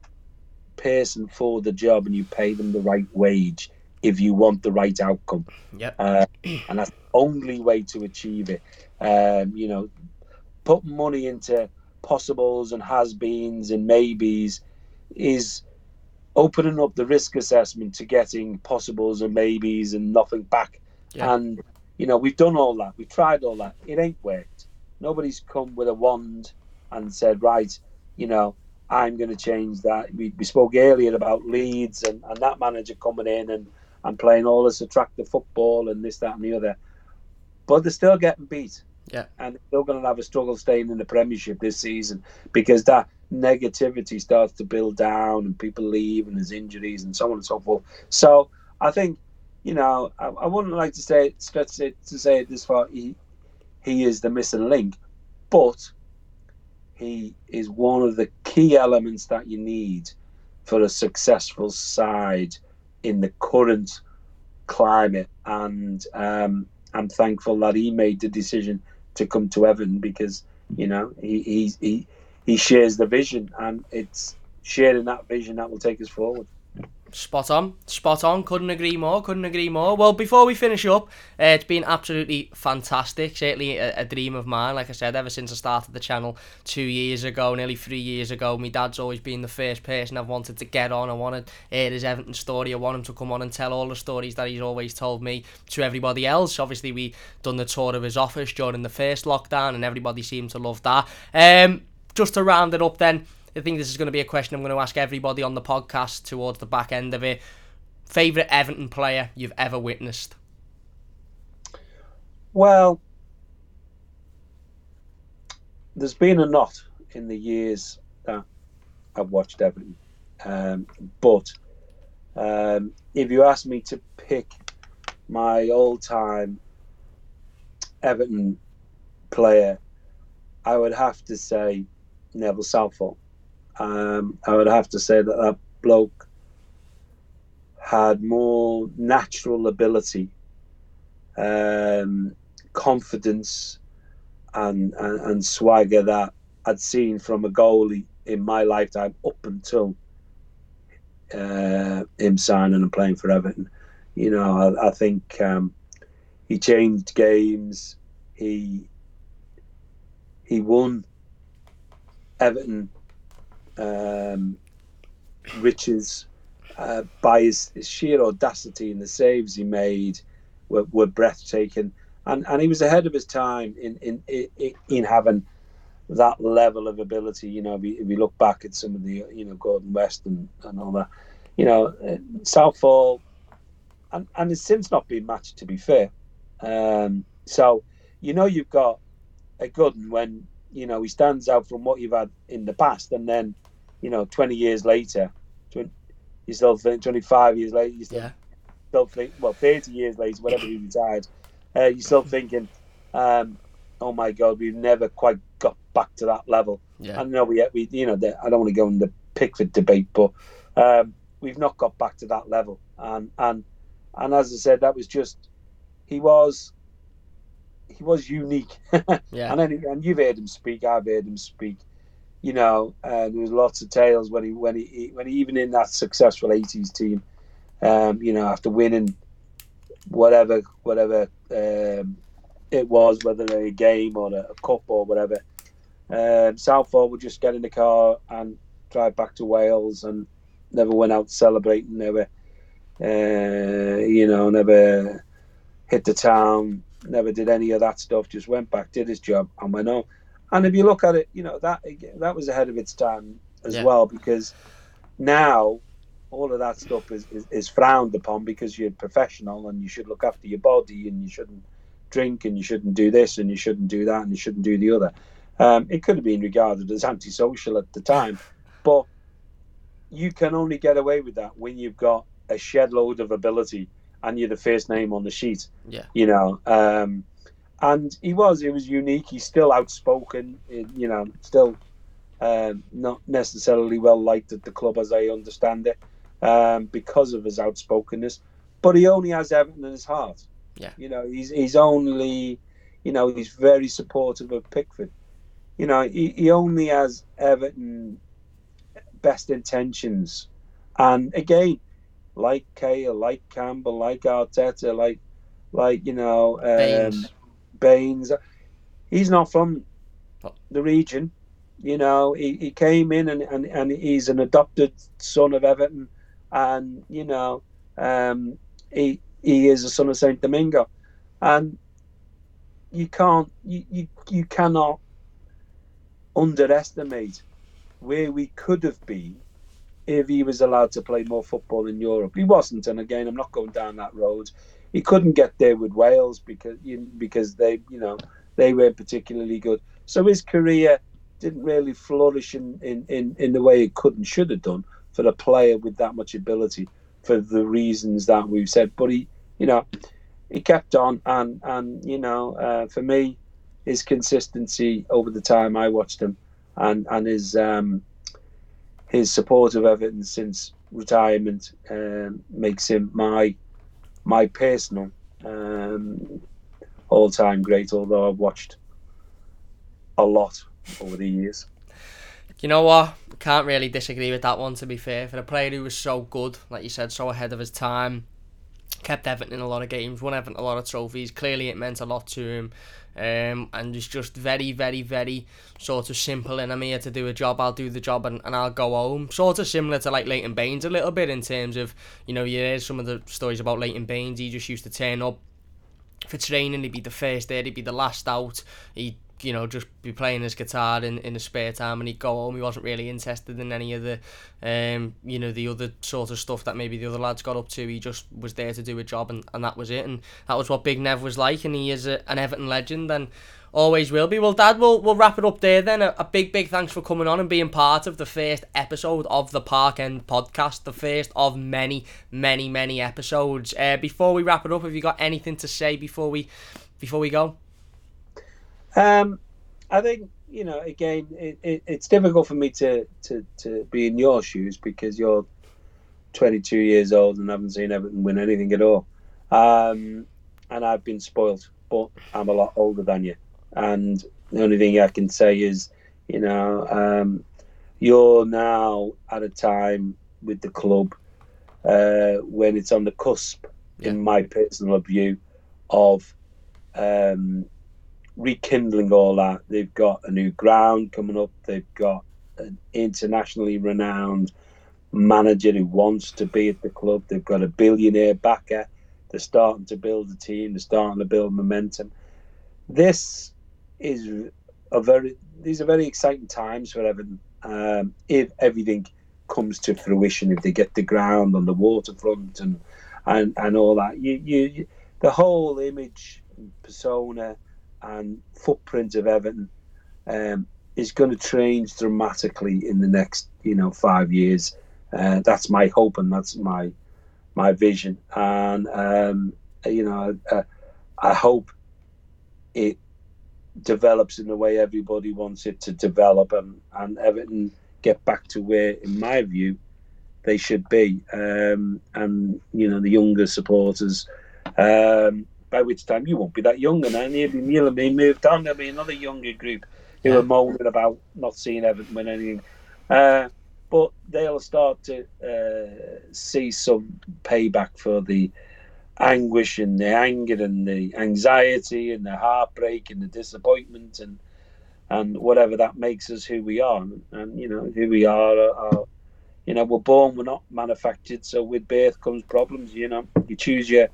person for the job and you pay them the right wage if you want the right outcome. Yep. Uh, and that's the only way to achieve it. Um, you know, put money into possibles and has-beens and maybes is opening up the risk assessment to getting possibles and maybes and nothing back. Yeah. And you know, we've done all that. We've tried all that. It ain't worked. Nobody's come with a wand and said, right, you know, I'm going to change that. We, we spoke earlier about Leeds and, and that manager coming in and, and playing all this attractive football and this, that, and the other. But they're still getting beat. Yeah. And they're going to have a struggle staying in the Premiership this season because that negativity starts to build down and people leave and there's injuries and so on and so forth. So I think, you know, I, I wouldn't like to say stretch it to say it this far. He he is the missing link, but he is one of the key elements that you need for a successful side in the current climate. And um, I'm thankful that he made the decision to come to Everton because you know he he he he shares the vision, and it's sharing that vision that will take us forward. Spot on, spot on. Couldn't agree more. Couldn't agree more. Well, before we finish up, uh, it's been absolutely fantastic. Certainly a, a, dream of mine. Like I said, ever since I started the channel two years ago, nearly three years ago, my dad's always been the first person I've wanted to get on. I wanted hear his Everton story. I want him to come on and tell all the stories that he's always told me to everybody else. Obviously, we done the tour of his office during the first lockdown, and everybody seemed to love that. Um, just to round it up, then I think this is going to be a question I'm going to ask everybody on the podcast towards the back end of it. Favourite Everton player you've ever witnessed? Well, there's been a lot in the years that I've watched Everton. Um, but um, if you ask me to pick my all time Everton player, I would have to say Neville Southall um, I would have to say that that bloke had more natural ability, um, confidence, and, and, and swagger that I'd seen from a goalie in my lifetime up until uh, him signing and playing for Everton. You know, I, I think um, he changed games. He he won Everton um, riches uh, by his, his, sheer audacity and the saves he made were, were breathtaking. And, and he was ahead of his time in, in, in, in having that level of ability. You know, if you, if you, look back at some of the, you know, Gordon West and, and all that, you know, uh, Southall, and, and it's since not been matched, to be fair. Um, so, you know, you've got a good when you know he stands out from what you've had in the past, and then you know, twenty years later, 20, you still think twenty five years later, you still, yeah. still think well, thirty years later, whatever he retired, uh, you're still thinking, um, oh my god, we've never quite got back to that level. Yeah. I know we, we you know, I don't want to go into the Pickford debate, but um, we've not got back to that level, and and and as I said, that was just he was he was unique. yeah. And then, and you've heard him speak. I've heard him speak. You know, and there was lots of tales when he when he when he, even in that successful '80s team, um, you know, after winning whatever whatever um, it was, whether a game or a, a cup or whatever, um, Southall would just get in the car and drive back to Wales and never went out celebrating, never, uh, you know, never hit the town, never did any of that stuff. Just went back, did his job, and went on. And if you look at it, you know that that was ahead of its time as yeah. well because now all of that stuff is, is, is, frowned upon because you're professional and you should look after your body and you shouldn't drink and you shouldn't do this and you shouldn't do that and you shouldn't do the other. Um, it could have been regarded as antisocial at the time, but you can only get away with that when you've got a shed load of ability and you're the first name on the sheet. Yeah. You know, um, and he was. He was unique. He's still outspoken. You know, still um, not necessarily well liked at the club as I understand it, um, because of his outspokenness. But he only has Everton in his heart. Yeah. You know, he's he's only, you know, he's very supportive of Pickford. You know, he, he only has Everton best intentions. And again, like Cahill, like Campbell, like Arteta, like like you know um, Baines. Baines. He's not from the region. You know, he, he came in and, and, and he's an adopted son of Everton, and you know, um, he he is a son of Saint Domingo, and you can't you, you, you cannot underestimate where we could have been if he was allowed to play more football in Europe. He wasn't, and again, I'm not going down that road. He couldn't get there with Wales because because they, you know, they weren't particularly good. So his career didn't really flourish in, in, in, in the way it could and should have done for a player with that much ability for the reasons that we've said. But he, you know, he kept on, and and you know, uh, for me, his consistency over the time I watched him, and and his um, his support of Everton since retirement um, makes him my my personal um, all time great. Although I've watched a lot over the years. You know what? Can't really disagree with that one. To be fair, for a player who was so good, like you said, so ahead of his time, kept Everton in a lot of games, won Everton a lot of trophies. Clearly, it meant a lot to him. Um, and it's just very, very, very sort of simple. And I'm here to do a job. I'll do the job and, and I'll go home. Sort of similar to like Leighton Baines a little bit in terms of, you know, you hear some of the stories about Leighton Baines. He just used to turn up for training. He'd be the first there. He'd be the last out. He'd you know, just be playing his guitar in, in his spare time and he'd go home. He wasn't really interested in any of the, um, you know, the other sort of stuff that maybe the other lads got up to. He just was there to do a job and, and that was it. And that was what Big Nev was like. And he is a, an Everton legend and always will be. Well, Dad, we'll, we'll wrap it up there then. A, a big, big thanks for coming on and being part of the first episode of the Park End podcast, the first of many, many, many episodes. Uh, before we wrap it up, have you got anything to say before we before we go? Um, I think you know. Again, it, it, it's difficult for me to, to to be in your shoes because you're 22 years old and haven't seen Everton win anything at all. Um, and I've been spoiled, but I'm a lot older than you. And the only thing I can say is, you know, um, you're now at a time with the club uh, when it's on the cusp, yeah. in my personal view, of um, rekindling all that. They've got a new ground coming up. They've got an internationally renowned manager who wants to be at the club. They've got a billionaire backer. They're starting to build a team. They're starting to build momentum. This is a very these are very exciting times for Everton. Um, if everything comes to fruition, if they get the ground on the waterfront and and, and all that, you, you the whole image persona and footprint of Everton um, is going to change dramatically in the next, you know, five years. Uh, that's my hope and that's my my vision. And um, you know, uh, I hope it develops in the way everybody wants it to develop, and and Everton get back to where, in my view, they should be. Um, and you know, the younger supporters. Um, by which time you won't be that young, and then you'll be Neil and me moved on. There'll be another younger group who yeah. are moaning about not seeing Everton win anything. Uh, but they'll start to uh, see some payback for the anguish and the anger and the anxiety and the heartbreak and the disappointment and and whatever that makes us who we are. And, and you know, who we are, are, are, you know, we're born, we're not manufactured. So with birth comes problems. You know, you choose your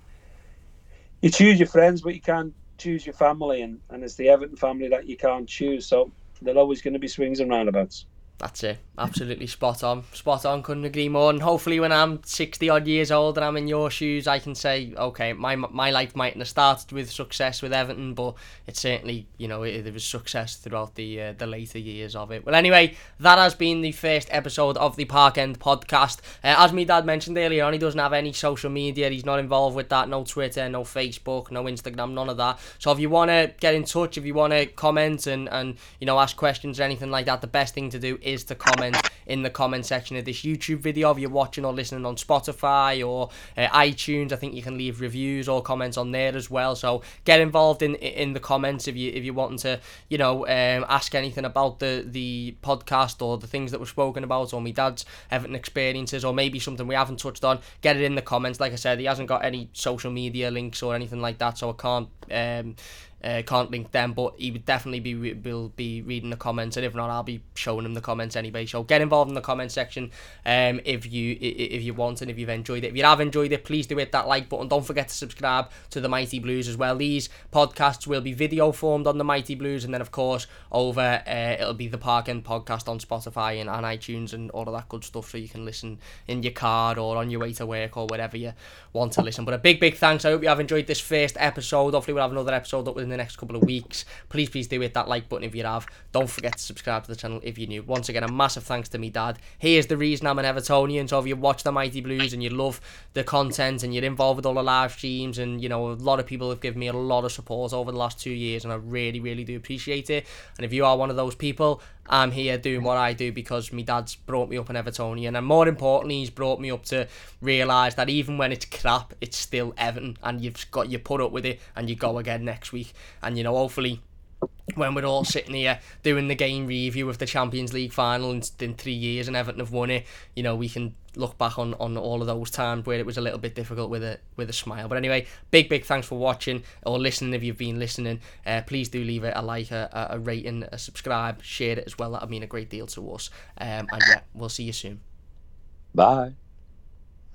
you choose your friends, but you can't choose your family, and, and it's the Everton family that you can't choose. So there's always going to be swings and roundabouts. That's it. Absolutely spot on. Spot on. Couldn't agree more. And hopefully, when I'm 60 odd years old and I'm in your shoes, I can say, okay, my my life mightn't have started with success with Everton, but it certainly, you know, it, there was success throughout the uh, the later years of it. Well, anyway, that has been the first episode of the Park End podcast. Uh, as my dad mentioned earlier on, he doesn't have any social media. He's not involved with that. No Twitter, no Facebook, no Instagram, none of that. So if you want to get in touch, if you want to comment and, and, you know, ask questions or anything like that, the best thing to do is is to comment in the comment section of this YouTube video if you're watching or listening on Spotify or uh, iTunes. I think you can leave reviews or comments on there as well. So get involved in in the comments if you if you're wanting to you know um, ask anything about the the podcast or the things that were spoken about or my dad's Everton experiences or maybe something we haven't touched on. Get it in the comments. Like I said, he hasn't got any social media links or anything like that, so I can't. Um, uh, can't link them, but he would definitely be will be reading the comments, and if not, I'll be showing him the comments anyway. So get involved in the comment section um, if you if you want and if you've enjoyed it. If you have enjoyed it, please do hit that like button. Don't forget to subscribe to the Mighty Blues as well. These podcasts will be video formed on the Mighty Blues, and then of course over uh, it'll be the Park End podcast on Spotify and on iTunes and all of that good stuff, so you can listen in your car or on your way to work or wherever you want to listen. But a big big thanks. I hope you have enjoyed this first episode. Hopefully we'll have another episode up with the next couple of weeks. Please, please do hit that like button if you have. Don't forget to subscribe to the channel if you're new. Once again, a massive thanks to me dad. He is the reason I'm an Evertonian. So if you watch the Mighty Blues and you love the content and you're involved with all the live streams and you know a lot of people have given me a lot of support over the last two years and I really, really do appreciate it. And if you are one of those people, I'm here doing what I do because my dad's brought me up in Evertonian, and more importantly, he's brought me up to realise that even when it's crap, it's still Everton, and you've got you put up with it, and you go again next week, and you know hopefully when we're all sitting here doing the game review of the Champions League final in, in three years and Everton have won it, you know, we can look back on, on all of those times where it was a little bit difficult with a with a smile. But anyway, big big thanks for watching or listening if you've been listening. Uh, please do leave it a like, a, a rating, a subscribe, share it as well. That would mean a great deal to us. Um, and yeah, we'll see you soon. Bye.